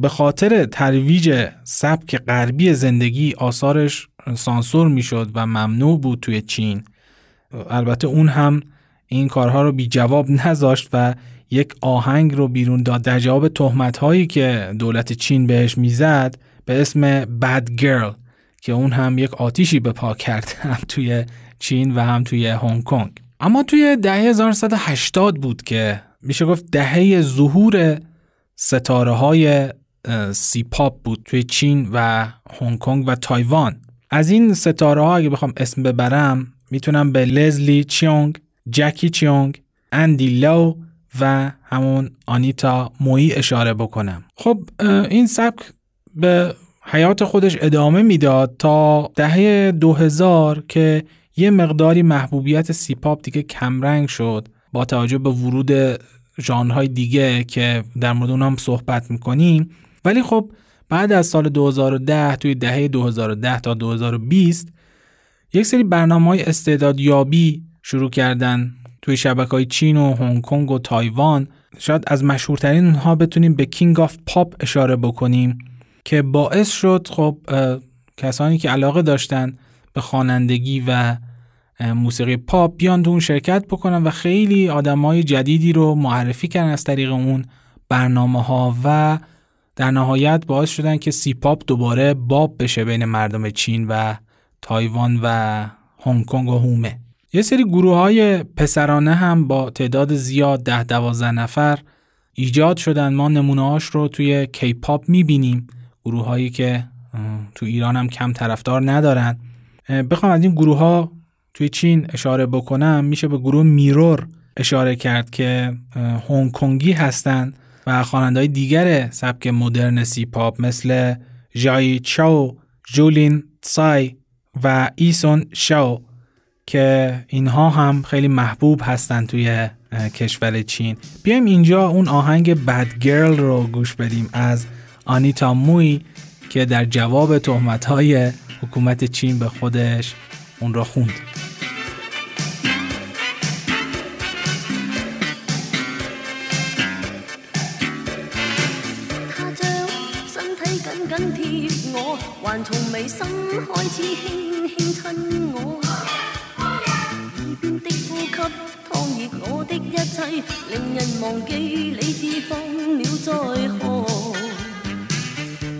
به خاطر ترویج سبک غربی زندگی آثارش سانسور می‌شد و ممنوع بود توی چین. البته اون هم این کارها رو بی جواب نذاشت و یک آهنگ رو بیرون داد. در جواب تهمت هایی که دولت چین بهش می‌زد به اسم بد گرل که اون هم یک آتیشی به پا کرد هم توی چین و هم توی هنگ کنگ. اما توی دهه 1980 بود که میشه گفت دهه ظهور ستاره های C-pop بود توی چین و هنگ کنگ و تایوان. از این ستاره ها اگه بخوام اسم ببرم می‌تونم به لزلی چیونگ، جکی چیونگ، اندی لو و همون آنیتا موی اشاره بکنم. خب این سبک به حیات خودش ادامه می‌داد تا دهه 2000 که یه مقداری محبوبیت C-pop دیگه کمرنگ شد با توجه به ورود ژانرهای دیگه که در مورد اونم صحبت می‌کنیم. ولی خب بعد از سال 2010 توی دهه 2010 تا 2020 یک سری برنامه های استعدادیابی شروع کردن. توی شبکه های چین و هنگ کنگ و تایوان شاید از مشهورترین اونها بتونیم به King of Pop اشاره بکنیم که باعث شد خب کسانی که علاقه داشتن به خوانندگی و موسیقی پاپ بیان تو اون شرکت بکنن و خیلی آدمای جدیدی رو معرفی کردن از طریق اون برنامه ها و در نهایت باعث شدن که C-pop دوباره باب بشه بین مردم چین و تایوان و هنگ کنگ و حومه. یه سری گروه های پسرانه هم با تعداد زیاد ده دوازده نفر ایجاد شدن. ما نمونه رو توی K-pop می‌بینیم. گروه هایی که تو ایران هم کم طرفدار ندارن. بخوام از این گروه ها توی چین اشاره بکنم. میشه به گروه میرور اشاره کرد که هنگ کنگی هستند و خواننده‌های دیگر سبک مدرن C-pop مثل جای چاو، جولین تسای و ایسون شاو که اینها هم خیلی محبوب هستند توی کشور چین. بیایم اینجا اون آهنگ Bad Girl رو گوش بدیم از آنیتا موی که در جواب تهمت های حکومت چین به خودش اون را خوند. 令人忘記理智放了在何。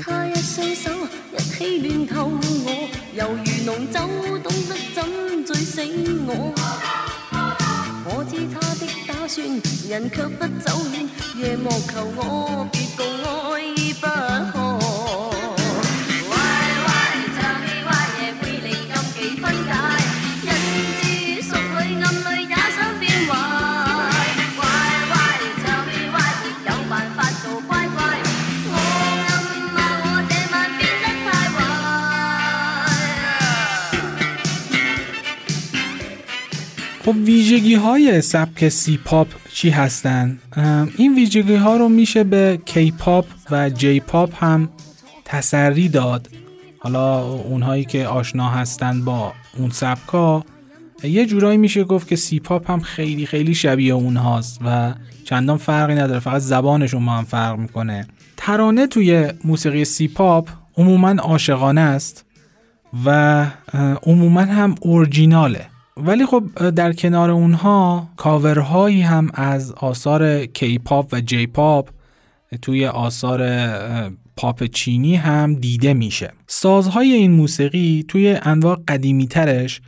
他一雙手一起亂透我，猶如浓酒懂得怎醉死我。我知他的打算，人卻不走遠，夜幕求我別共愛不可。خب ویژگی های سبک C-pop چی هستن؟ این ویژگی ها رو میشه به K-pop و J-pop هم تسری داد. حالا اونهایی که آشنا هستن با اون سبک ها یه جورایی میشه گفت که C-pop هم خیلی خیلی شبیه اونهاست و چندان فرقی نداره فقط زبانشون با هم فرق می‌کنه. ترانه توی موسیقی C-pop عموما عاشقانه است و عموما هم اورجیناله. ولی خب در کنار اونها کاورهایی هم از آثار کی پاپ و جی پاپ توی آثار پاپ چینی هم دیده میشه. سازهای این موسیقی توی انواع قدیمی ترش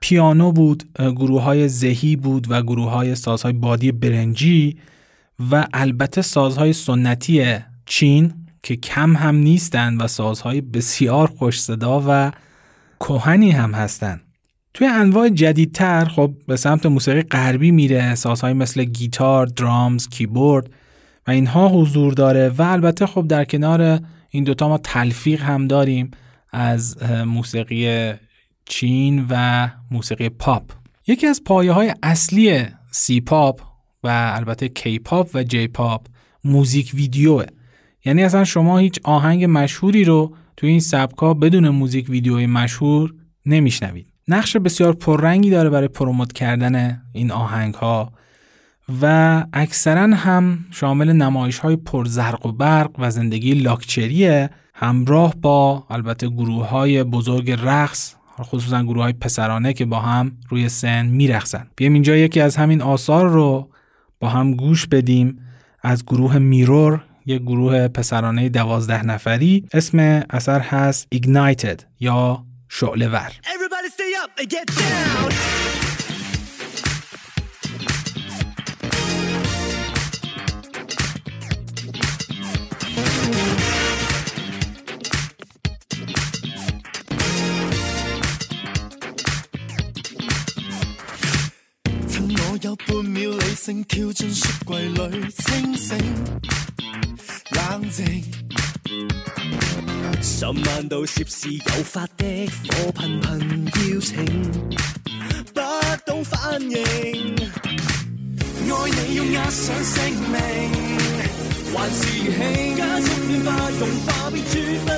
پیانو بود گروه های زهی بود و گروه های سازهای بادی برنجی و البته سازهای سنتی چین که کم هم نیستند و سازهای بسیار خوش صدا و کهنی هم هستند توی انواع جدیدتر خب به سمت موسیقی غربی میره سازهای مثل گیتار، drums، کیبورد و اینها حضور داره و البته خب در کنار این دوتا ما تلفیق هم داریم از موسیقی چین و موسیقی پاپ. یکی از پایه های اصلی C-pop و البته K-pop و J-pop موزیک ویدیوه. یعنی اصلا شما هیچ آهنگ مشهوری رو توی این سبکا بدون موزیک ویدیوی مشهور نمیشنوید. نقش بسیار پررنگی داره برای promote کردن این آهنگ ها و اکثرا هم شامل نمایش های پرزرق و برق و زندگی لاکچریه همراه با البته گروه های بزرگ رقص خصوصا گروه های پسرانه که با هم روی سن میرقصن بیایم اینجا یکی از همین آثار رو با هم گوش بدیم. از گروه میرور یک گروه پسرانه دوازده نفری اسم اثر هست Ignited یا شعله ور 十萬度攝氏誘發的火頻頻邀請，不懂反應。愛你要押上性命，還是興加速變化，融化變絕不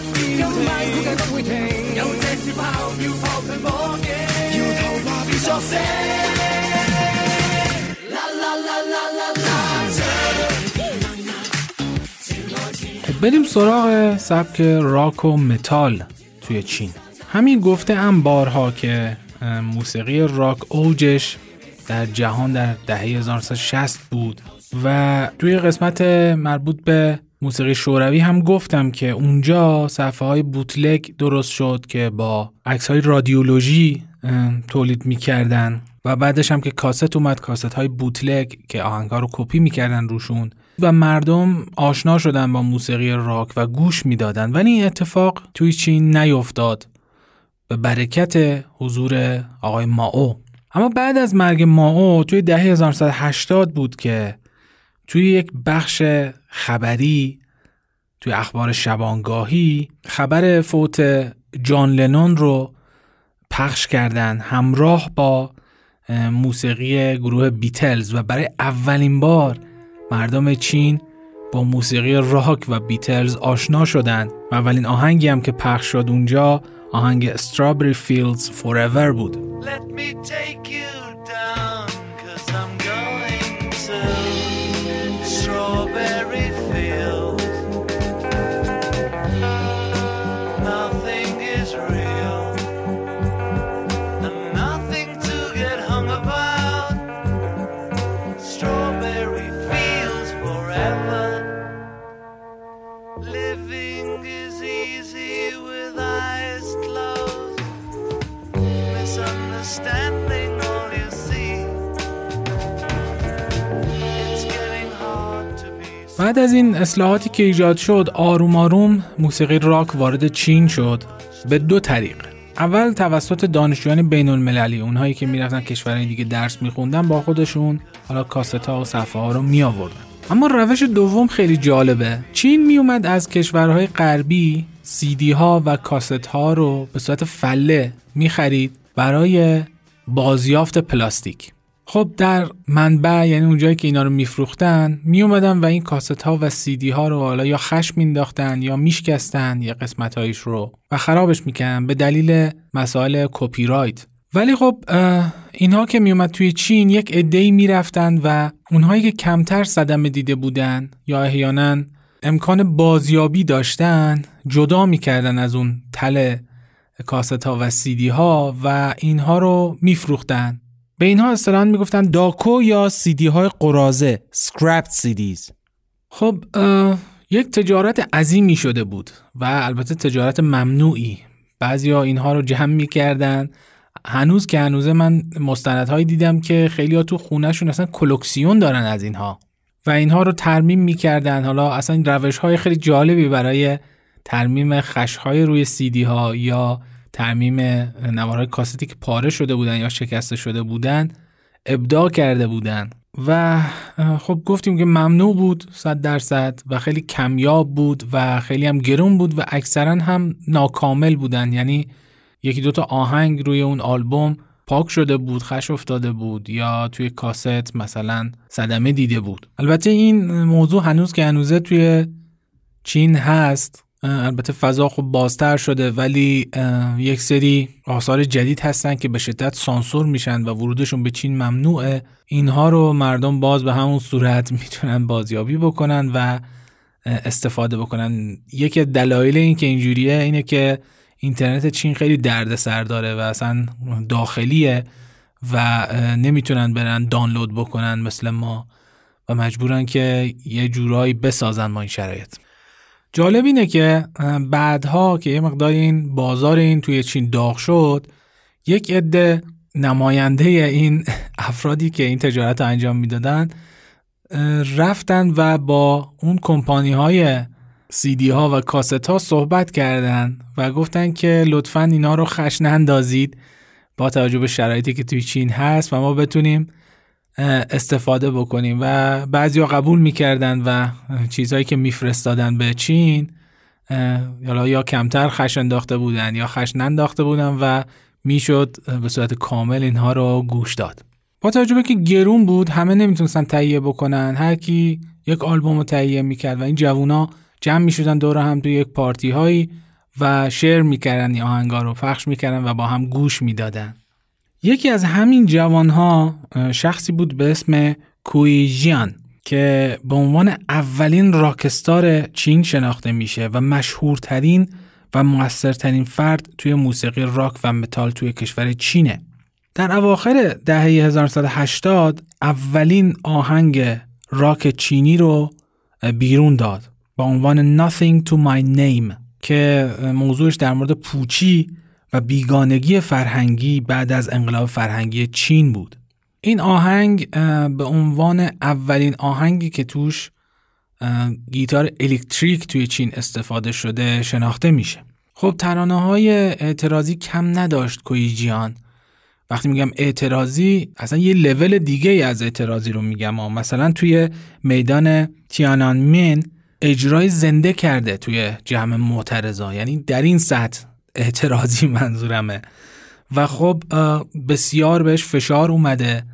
要今晚估計不會停，有這小炮要破強火警，搖頭話變作聲。！بریم سراغ سبک راک و متال توی چین همین گفته هم بارها که موسیقی راک اوجش در جهان در دهه 1960 بود و توی قسمت مربوط به موسیقی شوروی هم گفتم که اونجا صفحه های بوتلک درست شد که با عکس های رادیولوژی تولید می‌کردن و بعدش هم که کاست اومد کاست های بوتلک که آهنگ رو کپی می‌کردن روشون و مردم آشنا شدن با موسیقی راک و گوش می‌دادن. ولی این اتفاق توی چین نیفتاد به برکت حضور آقای ماو. اما بعد از مرگ ماو توی دهه 1980 بود که توی یک بخش خبری توی اخبار شبانگاهی خبر فوت جان لنون رو پخش کردن همراه با موسیقی گروه بیتلز. و برای اولین بار مردم چین با موسیقی راک و بیتلز آشنا شدند و اولین آهنگی هم که پخش شد اونجا آهنگ Strawberry Fields Forever بود. بعد از این اصلاحاتی که ایجاد شد آروم آروم موسیقی راک وارد چین شد به دو طریق. اول توسط دانشجویان بین المللی اونهایی که می‌رفتن کشورهای دیگه درس میخوندن با خودشون حالا کاست ها و صفحه ها رو می آوردن اما روش دوم خیلی جالبه. چین میومد از کشورهای غربی سیدی ها و کاست ها رو به صورت فله می‌خرید برای بازیافت پلاستیک. خب در منبع یعنی اونجایی که اینا رو میفروختن می اومدن و این کاست ها و سیدی ها رو حالا یا خشم مینداختن یا میشکستن یا قسمت هایش رو و خرابش می‌کنن به دلیل مسائل کپی رایت ولی خب اینها که میومد توی چین یک عده‌ای می‌رفتن و اونهایی که کمتر صدمه دیده بودن یا احیانا امکان بازیابی داشتن جدا می‌کردن از اون تله کاست ها و سیدی ها و اینها رو میفروختن. به اینها اصطلاحا می‌گفتن داکو یا سیدی های قرازه سکرپت سیدیز خب یک تجارت عظیمی شده بود و البته تجارت ممنوعی. بعضیا اینها رو جمع می‌کردن. هنوز که هنوزه من مستندهایی دیدم که خیلی ها تو خونهشون اصلا کلکسیون دارن از اینها و اینها رو ترمیم می‌کردن. حالا اصلا روش های خیلی جالبی برای ترمیم خشهای روی سیدی ها یا تعمیم نوارهای کاستی که پاره شده بودن یا شکسته شده بودن ابداع کرده بودن. و خب گفتیم که ممنوع بود صد درصد و خیلی کمیاب بود و خیلی هم گرون بود و اکثرا هم ناکامل بودن. یعنی یکی دوتا آهنگ روی اون آلبوم پاک شده بود خش افتاده بود یا توی کاست مثلا صدمه دیده بود. البته این موضوع هنوز که هنوزه توی چین هست. البته فضا خب بازتر شده ولی یک سری آثار جدید هستن که به شدت سانسور میشن و ورودشون به چین ممنوعه. اینها رو مردم باز به همون صورت می‌تونن بازیابی بکنن و استفاده بکنن. یکی دلایل این که اینجوریه اینه که اینترنت چین خیلی درد سر داره و اصلا داخلیه و نمی‌تونن برن دانلود بکنن مثل ما و مجبورن که یه جورایی بسازن با این شرایط. جالب اینه که بعدها که یه مقدار این بازار این توی چین داغ شد یک عده نماینده این افرادی که این تجارت رو انجام می‌دادن رفتن و با اون کمپانی های سیدی ها و کاست ها صحبت کردن و گفتن که لطفا اینا رو خش نندازید با توجه به شرایطی که توی چین هست و ما بتونیم استفاده بکنیم و بعضی قبول می‌کردن و چیزهایی که میفرستادن به چین یا یا کمتر خش انداخته بودن یا خش ننداخته بودن و می‌شد به صورت کامل اینها رو گوش داد. با توجه که گرون بود همه نمی‌تونستن تهیه بکنن. هر کی یک آلبوم رو تهیه می‌کرد و این جوونا جمع می‌شدن دور هم توی یک پارتی هایی و شعر می‌کردن این آهنگا رو پخش می‌کردن و با هم گوش می‌دادن. یکی از همین جوان ها شخصی بود به اسم کویجیان که به عنوان اولین راکستار چین شناخته میشه و مشهورترین و موثرترین فرد توی موسیقی راک و متال توی کشور چینه. در اواخر دهه 1980 اولین آهنگ راک چینی رو بیرون داد با عنوان Nothing to My Name که موضوعش در مورد پوچی و بیگانگی فرهنگی بعد از انقلاب فرهنگی چین بود. این آهنگ به عنوان اولین آهنگی که توش گیتار الکتریک توی چین استفاده شده شناخته میشه. خب ترانه های اعتراضی کم نداشت کویجیان وقتی میگم اعتراضی اصلا یه لول دیگه از اعتراضی رو میگم مثلا توی میدان تیانانمین اجرای زنده کرده توی جمع معترضا. یعنی در این سطح اعتراضی منظورمه. و خب بسیار بهش فشار اومده.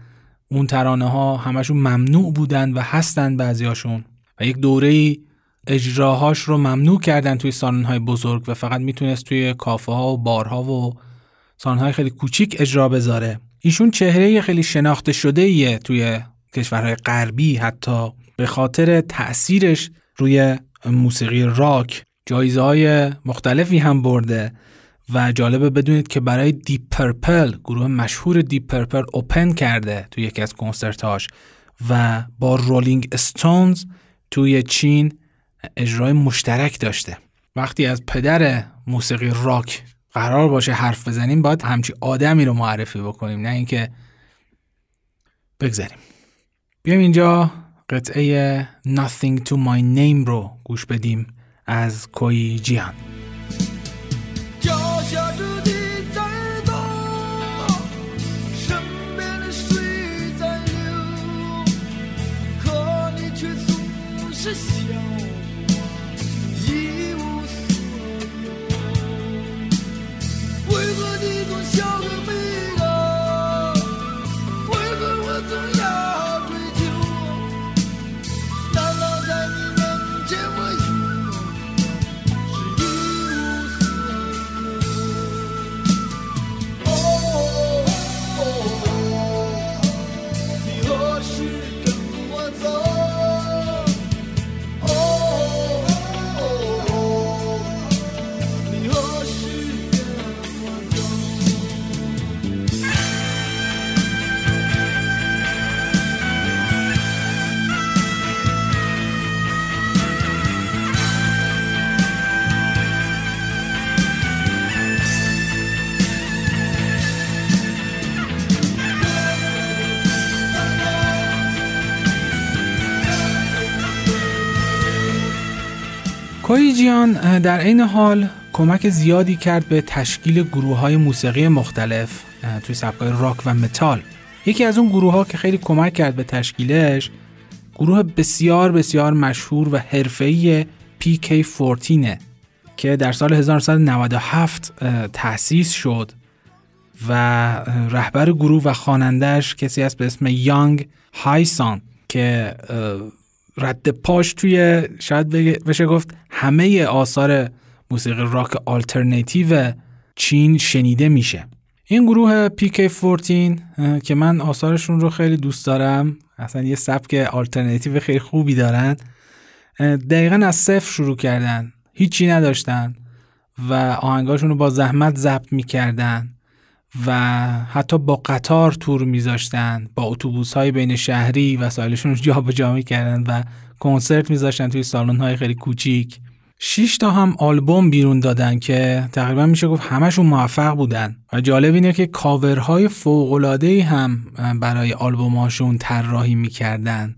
اون ترانه ها همشون ممنوع بودن و هستن بعضیاشون. و یک دوره اجراهاش رو ممنوع کردن توی سالن های بزرگ و فقط می‌تونست توی کافه ها و بارها و سالن های خیلی کوچیک اجرا بذاره. ایشون چهره خیلی شناخته شده ایه توی کشورهای غربی حتی به خاطر تأثیرش روی موسیقی راک. جایزه های مختلفی هم برده. و جالبه بدونید که برای Deep Purple گروه مشهور Deep Purple open کرده توی یکی از کنسرتاش و با Rolling Stones توی چین اجرای مشترک داشته. وقتی از پدر موسیقی راک قرار باشه حرف بزنیم باید همچی آدمی رو معرفی بکنیم نه اینکه بگذاریم بیایم اینجا قطعه Nothing to my name رو گوش بدیم از کوی جیان کویجیان در این حال کمک زیادی کرد به تشکیل گروه های موسیقی مختلف توی سبکای راک و متال. یکی از اون گروه ها که خیلی کمک کرد به تشکیلش گروه بسیار بسیار مشهور و حرفه‌ای PK14 که در سال 1997 تأسیس شد و رهبر گروه و خوانندهش کسی است به اسم یانگ هایسان که رد پاش توی شاید بشه گفت همه آثار موسیقی راک آلترنتیو چین شنیده میشه. این گروه PK14 که من آثارشون رو خیلی دوست دارم اصلا یه سبک آلترنتیو خیلی خوبی دارن دقیقا از صفر شروع کردن هیچی نداشتن و آهنگاشون رو با زحمت ضبط می‌کردن. و حتی با قطار تور میذاشتن با اتوبوس های بین شهری وسایلشون رو جابجا می‌کردن و کنسرت میذاشتن توی سالن های خیلی کوچیک. 6 تا هم آلبوم بیرون دادن که تقریبا میشه گفت همشون موفق بودن. و جالب اینه که کاورهای فوق‌العاده‌ای هم برای آلبومهاشون طراحی می‌کردن.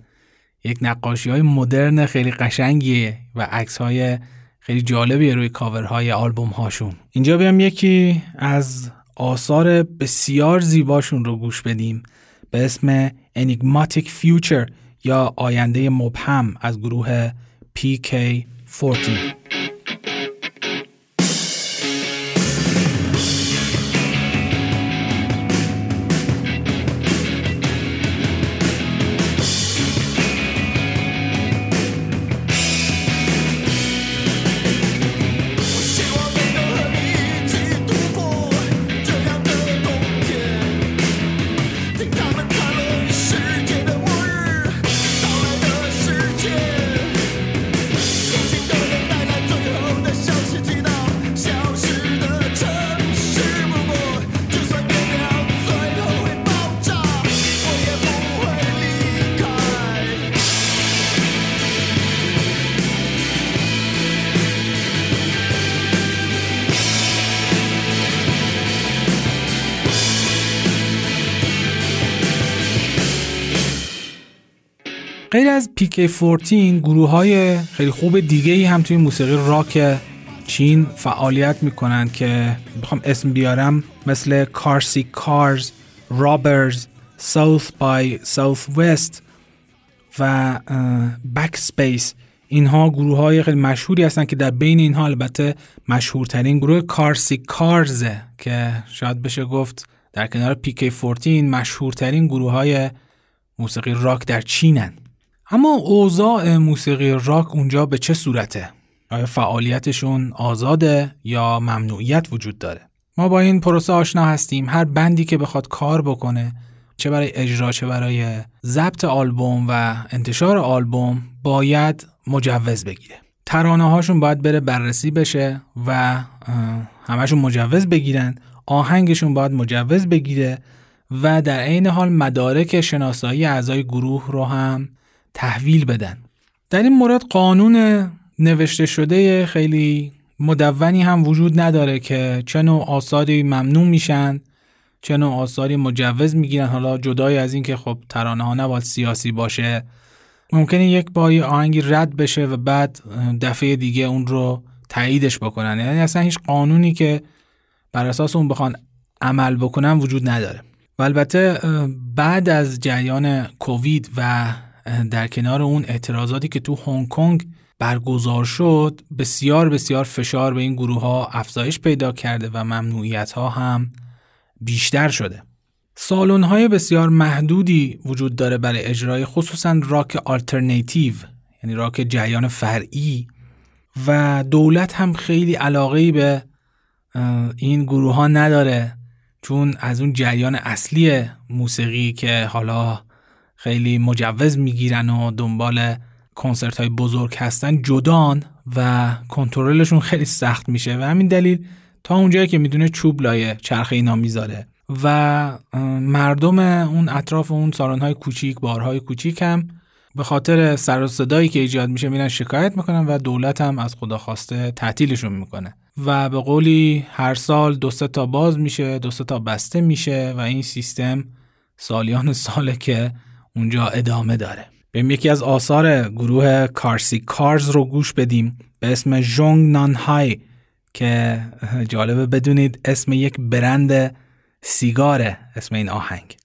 یک نقاشی های مدرن خیلی قشنگیه و عکس های خیلی جالبی روی کاورهای آلبوم هاشون اینجا بیام یکی از آثار بسیار زیباشون رو گوش بدیم. به اسم Enigmatic Future یا آینده مبهم از گروه PK14 غیر از P.K. 14 گروه های خیلی خوب دیگه ای هم توی موسیقی راک چین فعالیت می‌کنن که بخوام اسم بیارم مثل Carsick Cars، Robbers، South by Southwest و Backspace اینها گروه های خیلی مشهوری هستن که در بین اینها البته مشهورترین گروه Carsick Cars ه که شاید بشه گفت در کنار P.K. 14 مشهورترین گروه های موسیقی راک در چینن. اما اوضاع موسیقی راک اونجا به چه صورته؟ آیا فعالیتشون آزاده یا ممنوعیت وجود داره؟ ما با این پروسه آشنا هستیم هر بندی که بخواد کار بکنه چه برای اجرا چه برای ضبط آلبوم و انتشار آلبوم باید مجوز بگیره ترانه هاشون باید بره بررسی بشه و همشون مجوز بگیرن آهنگشون باید مجوز بگیره و در عین حال مدارک شناسایی اعضای گروه رو هم تحویل بدن. در این مورد قانون نوشته شده خیلی مدونی هم وجود نداره که چه نوع آثاری ممنوع میشن چه نوع آثاری مجوز می‌گیرن. حالا جدای از اینکه خب ترانه ها نباید سیاسی باشه ممکنه یک بایی آهنگی رد بشه و بعد دفعه دیگه اون رو تاییدش بکنن. یعنی اصلا هیچ قانونی که بر اساس اون بخوان عمل بکنن وجود نداره. و البته بعد از جریان کووید و در کنار اون اعتراضاتی که تو هنگ کنگ برگزار شد بسیار بسیار فشار به این گروه ها افزایش پیدا کرده و ممنوعیت ها هم بیشتر شده. سالن های بسیار محدودی وجود داره برای اجرای خصوصا راک آلترنیتیو یعنی راک جریان فرعی و دولت هم خیلی علاقه به این گروه ها نداره چون از اون جریان اصلی موسیقی که حالا خیلی مجوز می‌گیرن و دنبال کنسرت های بزرگ هستن جدان و کنترلشون خیلی سخت میشه. و همین دلیل تا اونجایی که می‌دونه چوب لایه چرخه اینا می‌ذاره. و مردم اون اطراف اون سالن های کوچیک بارهای کوچیک هم به خاطر سر و صدایی که ایجاد میشه میرن شکایت می‌کنن و دولت هم از خدا خواسته تعطیلشون می‌کنه. و به قولی هر سال دو تا باز میشه دو تا بسته میشه و این سیستم سالیان ساله که اونجا ادامه داره. بریم یکی از آثار گروه کارسی کارز رو گوش بدیم. به اسم جونگ نان های که جالبه بدونید اسم یک برند سیگاره اسم این آهنگ.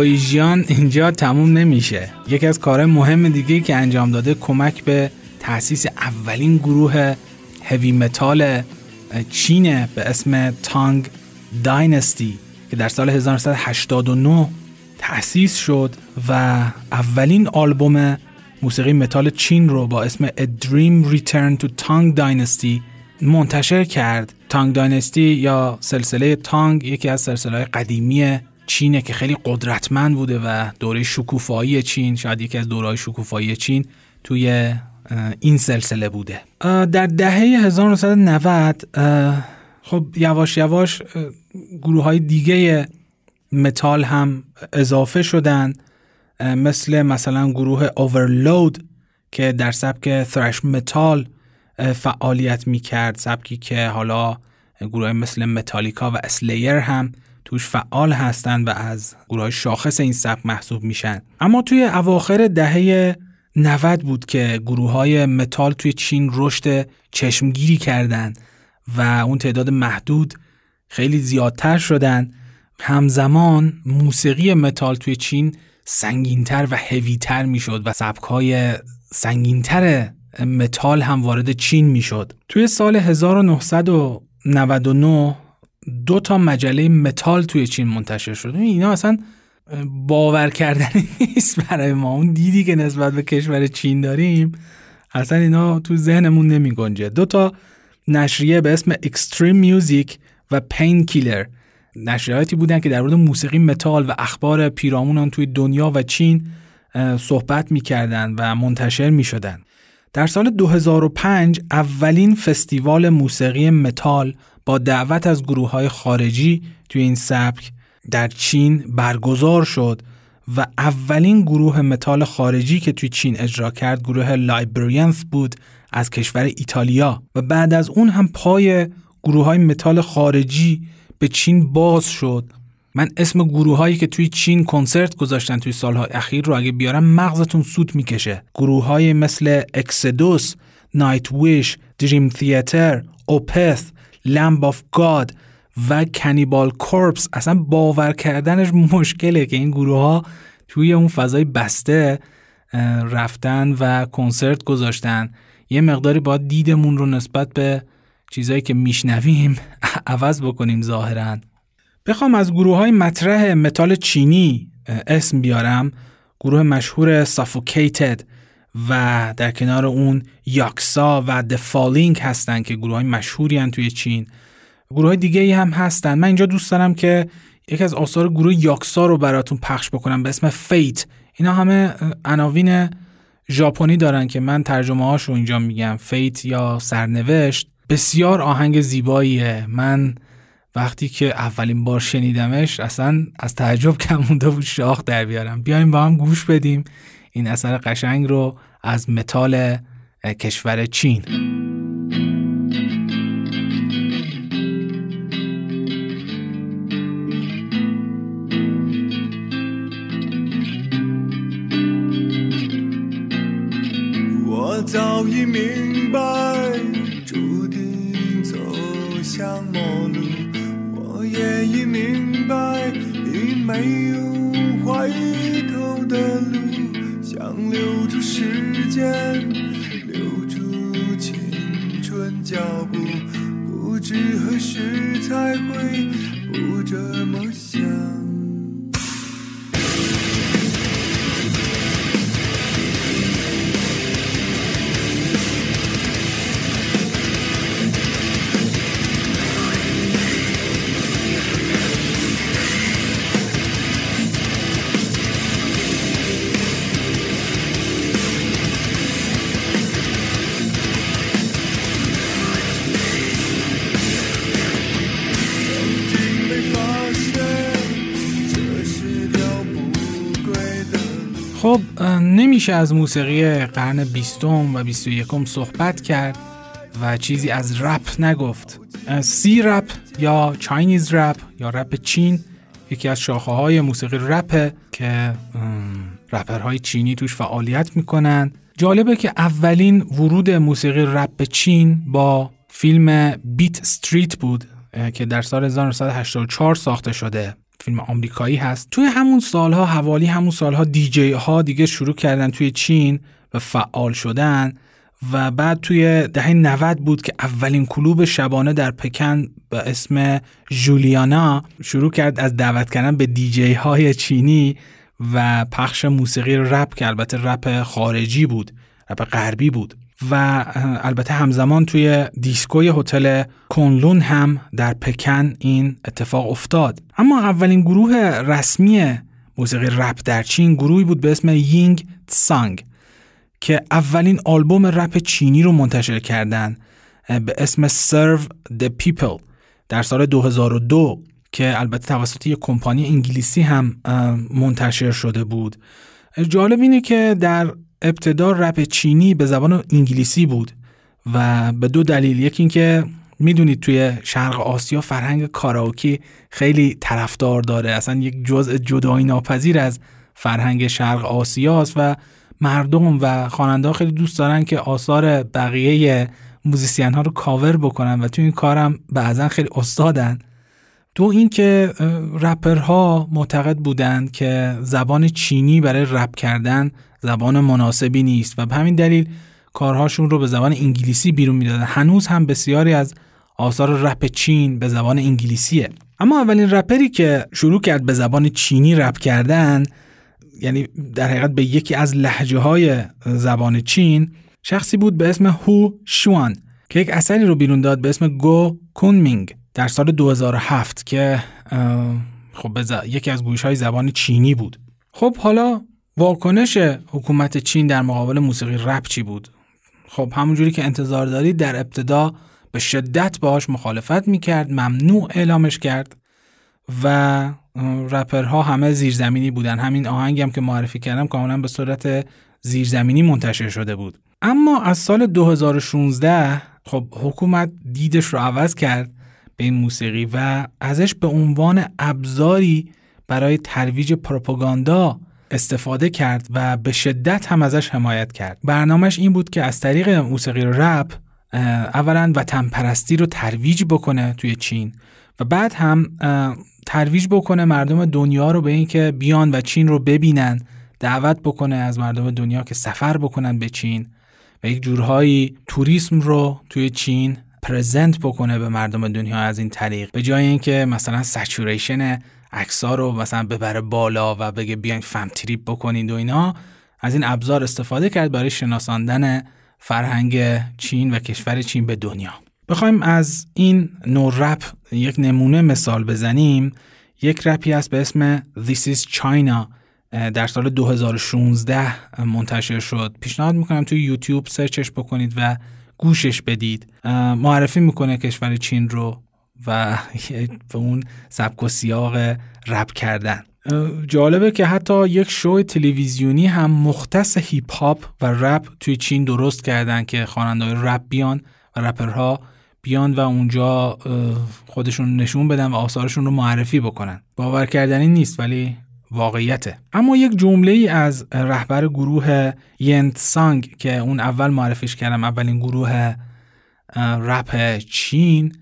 کویژیان اینجا تموم نمیشه. یکی از کارهای مهم دیگه که انجام داده کمک به تأسیس اولین گروه هوی متال چینه به اسم Tang Dynasty که در سال 1989 تأسیس شد و اولین آلبوم موسیقی متال چین رو با اسم A Dream Return to Tang Dynasty منتشر کرد. Tang Dynasty یا سلسله تانگ یکی از سلسله قدیمی چینه که خیلی قدرتمند بوده و دوره شکوفایی چین شاید یکی از دوره شکوفایی چین توی این سلسله بوده. در دهه 1990 خب یواش یواش گروه های دیگه متال هم اضافه شدن مثل مثلا گروه Overload که در سبک thrash metal فعالیت می کرد سبکی که حالا گروه مثل متالیکا و Slayer هم توش فعال هستند و از گروه شاخص این سبک محسوب میشن. اما توی اواخر دهه 90 بود که گروه های متال توی چین رشد چشمگیری کردند و اون تعداد محدود خیلی زیادتر شدن. همزمان موسیقی متال توی چین سنگینتر و هویتر می‌شد و سبکهای سنگینتر متال هم وارد چین می‌شد. توی سال 1999 دو تا مجله متال توی چین منتشر شد. اینا اصلا باور کردنی نیست برای ما. اون دیدی که نسبت به کشور چین داریم اصلا اینا تو ذهنمون نمی گنجه. دو تا نشریه به اسم Extreme Music و Painkiller نشریاتی بودن که در مورد موسیقی متال و اخبار پیرامون توی دنیا و چین صحبت می‌کردن و منتشر می شدن. در سال 2005 اولین فستیوال موسیقی متال با دعوت از گروه های خارجی توی این سبک در چین برگزار شد و اولین گروه متال خارجی که توی چین اجرا کرد گروه Labyrinth بود از کشور ایتالیا و بعد از اون هم پای گروه های متال خارجی به چین باز شد. من اسم گروه هایی که توی چین کنسرت گذاشتن توی سالهای اخیر رو اگه بیارم مغزتون سوت می‌کشه. گروه های مثل Exodus، Nightwish، Dream Theater، Opeth، Lamb of God و Cannibal Corpse اصلا باور کردنش مشکله که این گروه ها توی اون فضای بسته رفتن و کنسرت گذاشتن. یه مقداری باید دیدمون رو نسبت به چیزایی که میشنویم عوض بکنیم ظاهرا. بخوام از گروه های مطرح متال چینی اسم بیارم. گروه مشهور Suffocated و در کنار اون Yaksa و The Falling هستن که گروه های مشهوری هن توی چین. گروه های دیگه ای هم هستن. من اینجا دوست دارم که یکی از آثار گروه Yaksa رو براتون پخش بکنم به اسم Fate اینا همه عناوین ژاپنی دارن که من ترجمه هاش رو اینجا میگم. Fate یا سرنوشت. بسیار آهنگ زیباییه. من وقتی که اولین بار شنیدمش اصلا از تعجب کم مونده بود شاخ در بیارم. بیایم با هم گوش بدیم. این اثر قشنگ رو از متال کشور چین. 早 German. نمیشه از موسیقی قرن بیستم و بیست و یکم صحبت کرد و چیزی از رپ نگفت. C-rap یا Chinese rap یا رپ چین یکی از شاخه های موسیقی رپه که رپرهای چینی توش فعالیت می‌کنن. جالبه که اولین ورود موسیقی رپ چین با فیلم Beat Street بود که در سال 1984 ساخته شده. فیلم آمریکایی هست. توی همون سالها حوالی همون سالها دیجی ها دیگه شروع کردن توی چین و فعال شدن و بعد توی دهه 90 بود که اولین کلوب شبانه در پکن به اسم جولیانا شروع کرد از دعوت کردن به دیجی های چینی و پخش موسیقی رپ که البته رپ خارجی بود رپ غربی بود. و البته همزمان توی دیسکوی هتل کنلون هم در پکن این اتفاق افتاد. اما اولین گروه رسمی موسیقی رپ در چین گروهی بود به اسم یینگ تسانگ که اولین آلبوم رپ چینی رو منتشر کردن به اسم Serve the People در سال 2002 که البته توسط یک کمپانی انگلیسی هم منتشر شده بود. جالب اینه که در ابتدا رپ چینی به زبان انگلیسی بود و به دو دلیل. یکی اینکه می‌دونید توی شرق آسیا فرهنگ کاراوکی خیلی طرفدار داره. اصلا یک جزء جدایی ناپذیر از فرهنگ شرق آسیاست و مردم و خواننده خیلی دوست دارن که آثار بقیه موزیسین ها رو کاور بکنن و توی این کارم بعضا خیلی استادن. دو اینکه رپرها معتقد بودند که زبان چینی برای رپ کردن زبان مناسبی نیست و به همین دلیل کارهاشون رو به زبان انگلیسی بیرون می‌دادن. هنوز هم بسیاری از آثار رپ چین به زبان انگلیسیه. اما اولین رپری که شروع کرد به زبان چینی رپ کردن یعنی در حقیقت به یکی از لحجه های زبان چین شخصی بود به اسم هو شوان که یک اثری رو بیرون داد به اسم گو کونمینگ. در سال 2007 که خب یکی از گوش های زبان چینی بود. خب حالا واکنش حکومت چین در مقابل موسیقی رپ چی بود؟ خب همونجوری که انتظار دارید در ابتدا به شدت باهاش مخالفت می‌کرد ممنوع اعلامش کرد و رپرها همه زیرزمینی بودن. همین آهنگم هم که معرفی کردم کاملا به صورت زیرزمینی منتشر شده بود. اما از سال 2016 خب حکومت دیدش رو عوض کرد. به این موسیقی و ازش به عنوان ابزاری برای ترویج پروپاگاندا استفاده کرد و به شدت هم ازش حمایت کرد. برنامهش این بود که از طریق موسیقی رپ اولا وطن پرستی رو ترویج بکنه توی چین و بعد هم ترویج بکنه مردم دنیا رو به اینکه بیان و چین رو ببینن دعوت بکنه از مردم دنیا که سفر بکنن به چین و یک جورهایی توریسم رو توی چین present بکنه به مردم دنیا از این طریق. به جای اینکه مثلا saturation عکسا رو مثلا ببره بالا و بگه بیاین fam trip بکنید و اینا از این ابزار استفاده کرد برای شناساندن فرهنگ چین و کشور چین به دنیا. بخوایم از این نوع رپ یک نمونه مثال بزنیم. یک رپی هست به اسم This is China در سال 2016 منتشر شد. پیشنهاد می‌کنم توی یوتیوب search ش بکنید و گوشش بدید. معرفی می‌کنه کشور چین رو و به اون سبک و سیاق رپ کردن. جالبه که حتی یک شو تلویزیونی هم مختص هیپ هاپ و رپ توی چین درست کردن که خواننده‌های رپ بیان و رپرها بیان و اونجا خودشون نشون بدن و آثارشون رو معرفی بکنن. باور کردنی نیست ولی واقعیته. اما یک جمله ای از رهبر گروه ین تسانگ که اون اول معرفیش کردم اولین گروه رپ چین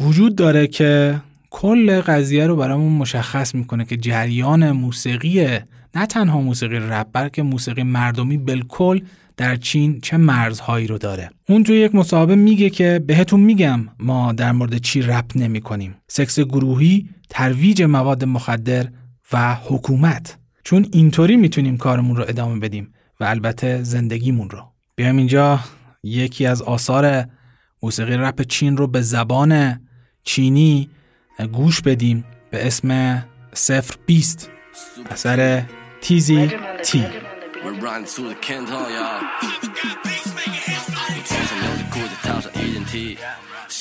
وجود داره که کل قضیه رو برامون مشخص می‌کنه که جریان موسیقی نه تنها موسیقی رپ بلکه موسیقی مردمی بالکل در چین چه مرزهایی رو داره. اون توی یک مصاحبه میگه که بهتون میگم ما در مورد چی رپ نمی کنیم سکس گروهی ترویج مواد مخدر و حکومت. چون اینطوری می‌تونیم کارمون رو ادامه بدیم و البته زندگیمون رو. بیایم اینجا یکی از آثار موسیقی رپ چین رو به زبان چینی گوش بدیم به اسم صفر بیست. اثر تیزی تی.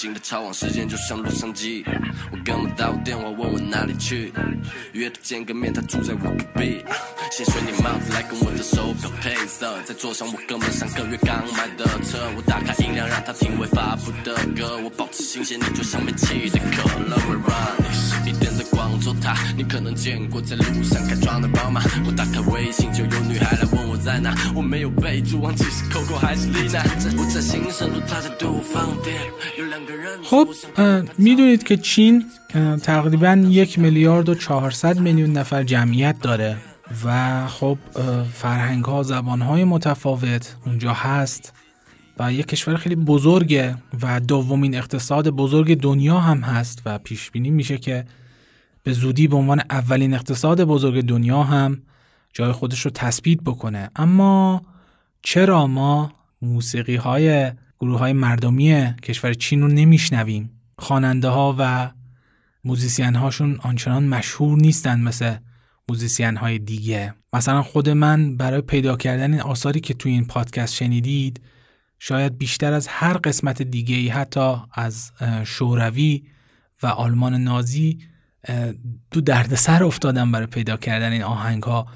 新的超网时间就像洛杉矶，我跟不到电话问我哪里去，约他见个面，他住在我隔壁。先选你帽子来跟我的手表配色，再坐上我哥们上个月刚买的车，我打开音量让他听未发布的歌，我保持新鲜，你就像没气的可乐。We run，一点 的广州塔，你可能见过在路上开装的宝马，我打开微信就有女孩来问我在哪，我没有备注，忘记是 Coco 还是 Lina，在不在新生路，他在对我放。خب میدونید که چین تقریبا یک میلیارد و چهارصد میلیون نفر جمعیت داره و خب فرهنگ ها زبان های متفاوت اونجا هست و یک کشور خیلی بزرگه و دومین اقتصاد بزرگ دنیا هم هست و پیش بینی میشه که به زودی به عنوان اولین اقتصاد بزرگ دنیا هم جای خودش رو تثبیت بکنه. اما چرا ما موسیقی های گروه های مردمی کشور چین رو نمیشنویم؟ خواننده ها و موزیسین هاشون آنچنان مشهور نیستن مثل موزیسین های دیگه. مثلا خود من برای پیدا کردن این آثاری که توی این پادکست شنیدید شاید بیشتر از هر قسمت دیگه ای حتی از شوروی و آلمان نازی تو دردسر افتادم برای پیدا کردن این آهنگ ها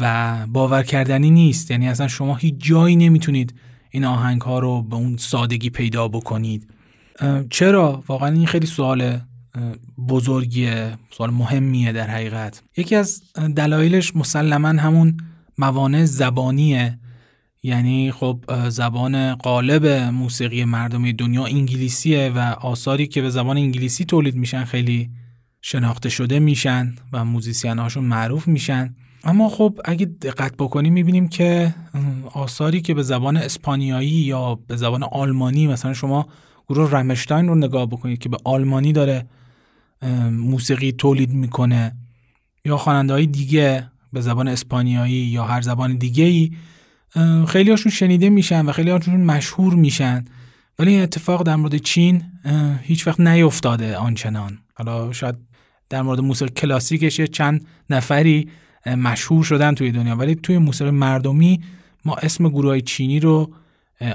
و باور کردنی نیست. یعنی اصلا شما هیچ جایی نمی‌تونید این آهنگ ها رو به اون سادگی پیدا بکنید. چرا؟ واقعا این خیلی سوال بزرگیه سوال مهمیه در حقیقت. یکی از دلایلش مسلما همون موانع زبانیه. یعنی خب زبان قالب موسیقی مردمی دنیا انگلیسیه و آثاری که به زبان انگلیسی تولید میشن خیلی شناخته شده میشن و موزیسین هاشون معروف میشن. اما خب اگه دقت بکنیم می‌بینیم که آثاری که به زبان اسپانیایی یا به زبان آلمانی مثلا شما گروه رمشتاین رو نگاه بکنید که به آلمانی داره موسیقی تولید می‌کنه یا خواننده دیگه به زبان اسپانیایی یا هر زبان دیگه ای خیلی هاشون شنیده میشن و خیلی هاشون مشهور میشن. ولی این اتفاق در مورد چین هیچ وقت نیفتاده آنچنان. حالا شاید در مورد موسیقی کلاسیکش چند نفری مشهور شدن توی دنیا. ولی توی موسیقی مردمی ما اسم گروه های چینی رو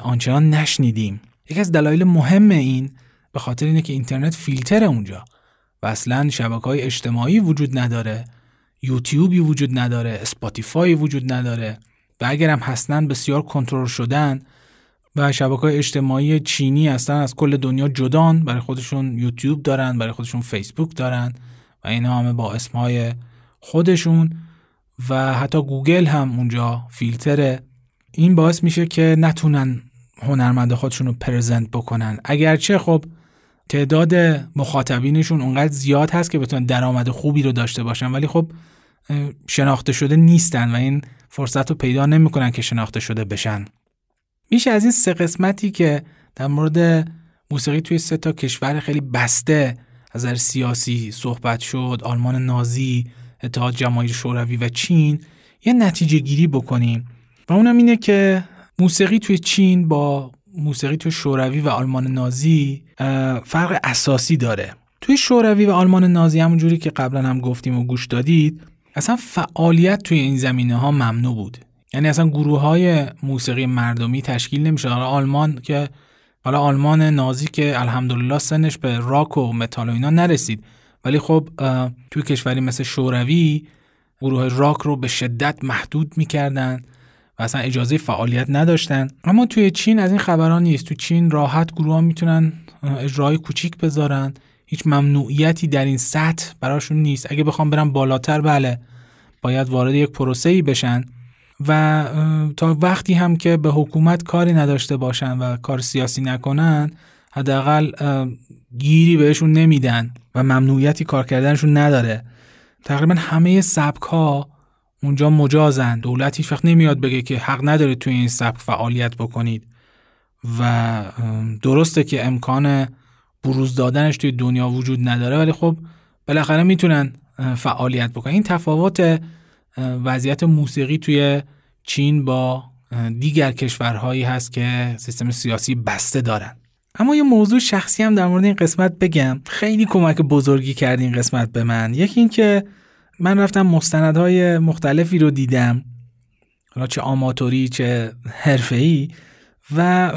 آنچنان نشنیدیم. یکی از دلایل مهم این به خاطر اینه که اینترنت فیلتره اونجا و اصلا شبکه های اجتماعی وجود نداره یوتیوبی وجود نداره اسپاتیفای وجود نداره و اگرم هستن بسیار کنترل شدن و شبکه های اجتماعی چینی هستن از کل دنیا جدان. برای خودشون یوتیوب دارن برای خودشون فیسبوک دارن. و اینا همه با اسمهای خودشون و حتی گوگل هم اونجا فیلتره. این باعث میشه که نتونن هنرمنده خودشون رو پرزنت بکنن. اگرچه خب تعداد مخاطبینشون اونقدر زیاد هست که بتونن درآمد خوبی رو داشته باشن ولی خب شناخته شده نیستن و این فرصت رو پیدا نمی‌کنن که شناخته شده بشن. میشه از این سه قسمتی که در مورد موسیقی توی سه تا کشور خیلی بسته نظر سیاسی صحبت شد آلمان نازی اتحاد جماهیر شوروی و چین یه نتیجه گیری بکنیم. و اونم اینه که موسیقی توی چین با موسیقی توی شوروی و آلمان نازی فرق اساسی داره. توی شوروی و آلمان نازی همونجوری که قبلا هم گفتیم و گوش دادید اصلا فعالیت توی این زمینه ها ممنوع بود. یعنی اصلا گروه های موسیقی مردمی تشکیل نمیشه آلمان که حالا آلمان نازی که الحمدلله سنش به راک و متال و اینا نرسید. ولی خب توی کشوری مثل شوروی گروه راک رو به شدت محدود می‌کردن و اصلا اجازه فعالیت نداشتن. اما توی چین از این خبران نیست. تو چین راحت گروه ها می‌تونن اجرای کوچیک بذارن. هیچ ممنوعیتی در این سطح براشون نیست. اگه بخوام برم بالاتر بله باید وارد یک پروسه ای بشن. و تا وقتی هم که به حکومت کاری نداشته باشن و کار سیاسی نکنن حداقل گیری بهشون نمیدن و ممنوعیتی کار کردنشون نداره. تقریبا همه سبک ها اونجا مجازن. دولت هیچ وقت نمیاد بگه که حق نداره توی این سبک فعالیت بکنید. و درسته که امکان بروز دادنش توی دنیا وجود نداره ولی خب بالاخره می‌تونن فعالیت بکنن. این تفاوت وضعیت موسیقی توی چین با دیگر کشورهایی هست که سیستم سیاسی بسته دارن. اما یه موضوع شخصی هم در مورد این قسمت بگم. خیلی کمک بزرگی کرد این قسمت به من. یکی این که من رفتم مستندهای مختلفی رو دیدم. حالا چه آماتوری چه حرفه‌ای. و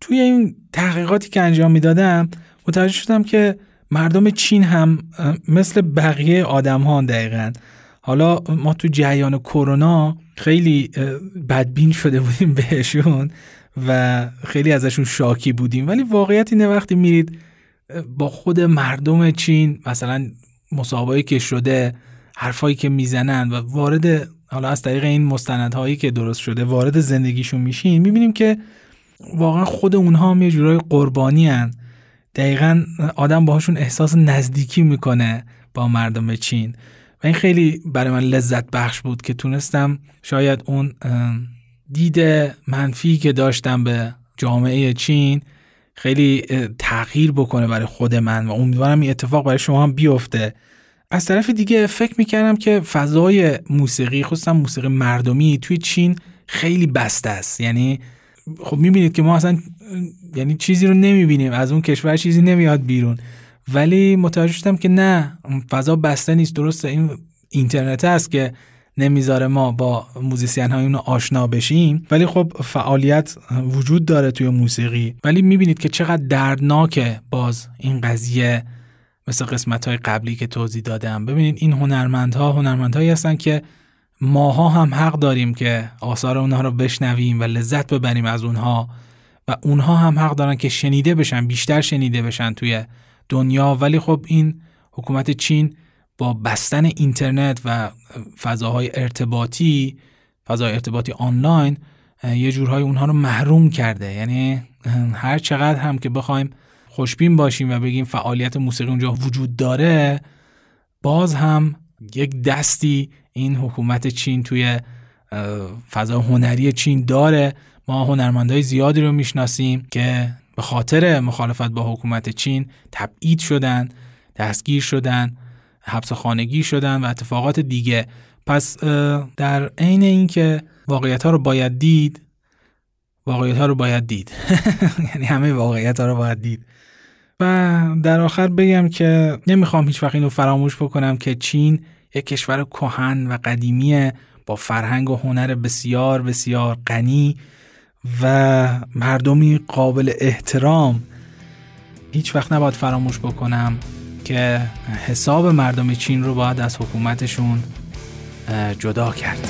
توی این تحقیقاتی که انجام می‌دادم متوجه شدم که مردم چین هم مثل بقیه آدم ها دقیقا. حالا ما تو جریان کرونا خیلی بدبین شده بودیم بهشون و خیلی ازشون شاکی بودیم. ولی واقعیت اینه وقتی میرید با خود مردم چین مثلا مسابقه که شده حرفایی که می‌زنن و وارد حالا از طریق این مستندهایی که درست شده وارد زندگیشون میشین می‌بینیم که واقعا خود اونها هم یه جورای قربانی هن. دقیقا آدم باهاشون احساس نزدیکی می‌کنه با مردم چین. و این خیلی برای من لذت بخش بود که تونستم شاید اون دید منفی که داشتم به جامعه چین خیلی تغییر بکنه برای خود من و امیدوارم این اتفاق برای شما هم بیفته. از طرف دیگه فکر می‌کردم که فضای موسیقی خصوصا موسیقی مردمی توی چین خیلی بسته است. یعنی خب می‌بینید که ما اصلا یعنی چیزی رو نمی‌بینیم از اون کشور چیزی نمیاد بیرون. ولی متوجه شدم که نه فضا بسته نیست. درسته این اینترنت است که نمی‌ذاره ما با موزیسین های اونو آشنا بشیم. ولی خب فعالیت وجود داره توی موسیقی. ولی می‌بینید که چقدر دردناکه باز این قضیه مثل قسمت های قبلی که توضیح دادم. ببینید این هنرمندها هنرمندهایی هستن که ماها هم حق داریم که آثار اونها رو بشنویم و لذت ببریم از اونها و اونها هم حق دارن که شنیده بشن بیشتر شنیده بشن توی دنیا ولی خب این حکومت چین با بستن اینترنت و فضاهای ارتباطی فضای ارتباطی آنلاین یه جورهای اونها رو محروم کرده. یعنی هر چقدر هم که بخوایم خوشبین باشیم و بگیم فعالیت موسیقی اونجا وجود داره باز هم یک دستی این حکومت چین توی فضا هنری چین داره. ما هنرمندای زیادی رو می‌شناسیم که به خاطر مخالفت با حکومت چین تبعید شدن دستگیر شدن حبس خانگی شدن و اتفاقات دیگه. پس در عین اینکه واقعیت ها رو باید دید واقعیت ها رو باید دید. یعنی همه واقعیت ها رو باید دید. و در آخر بگم که نمی‌خوام هیچ وقت اینو فراموش بکنم که چین یک کشور کهن و قدیمی با فرهنگ و هنر بسیار بسیار غنی و مردمی قابل احترام هیچ وقت نباید فراموش بکنم که حساب مردم چین رو باید از حکومتشون جدا کرد.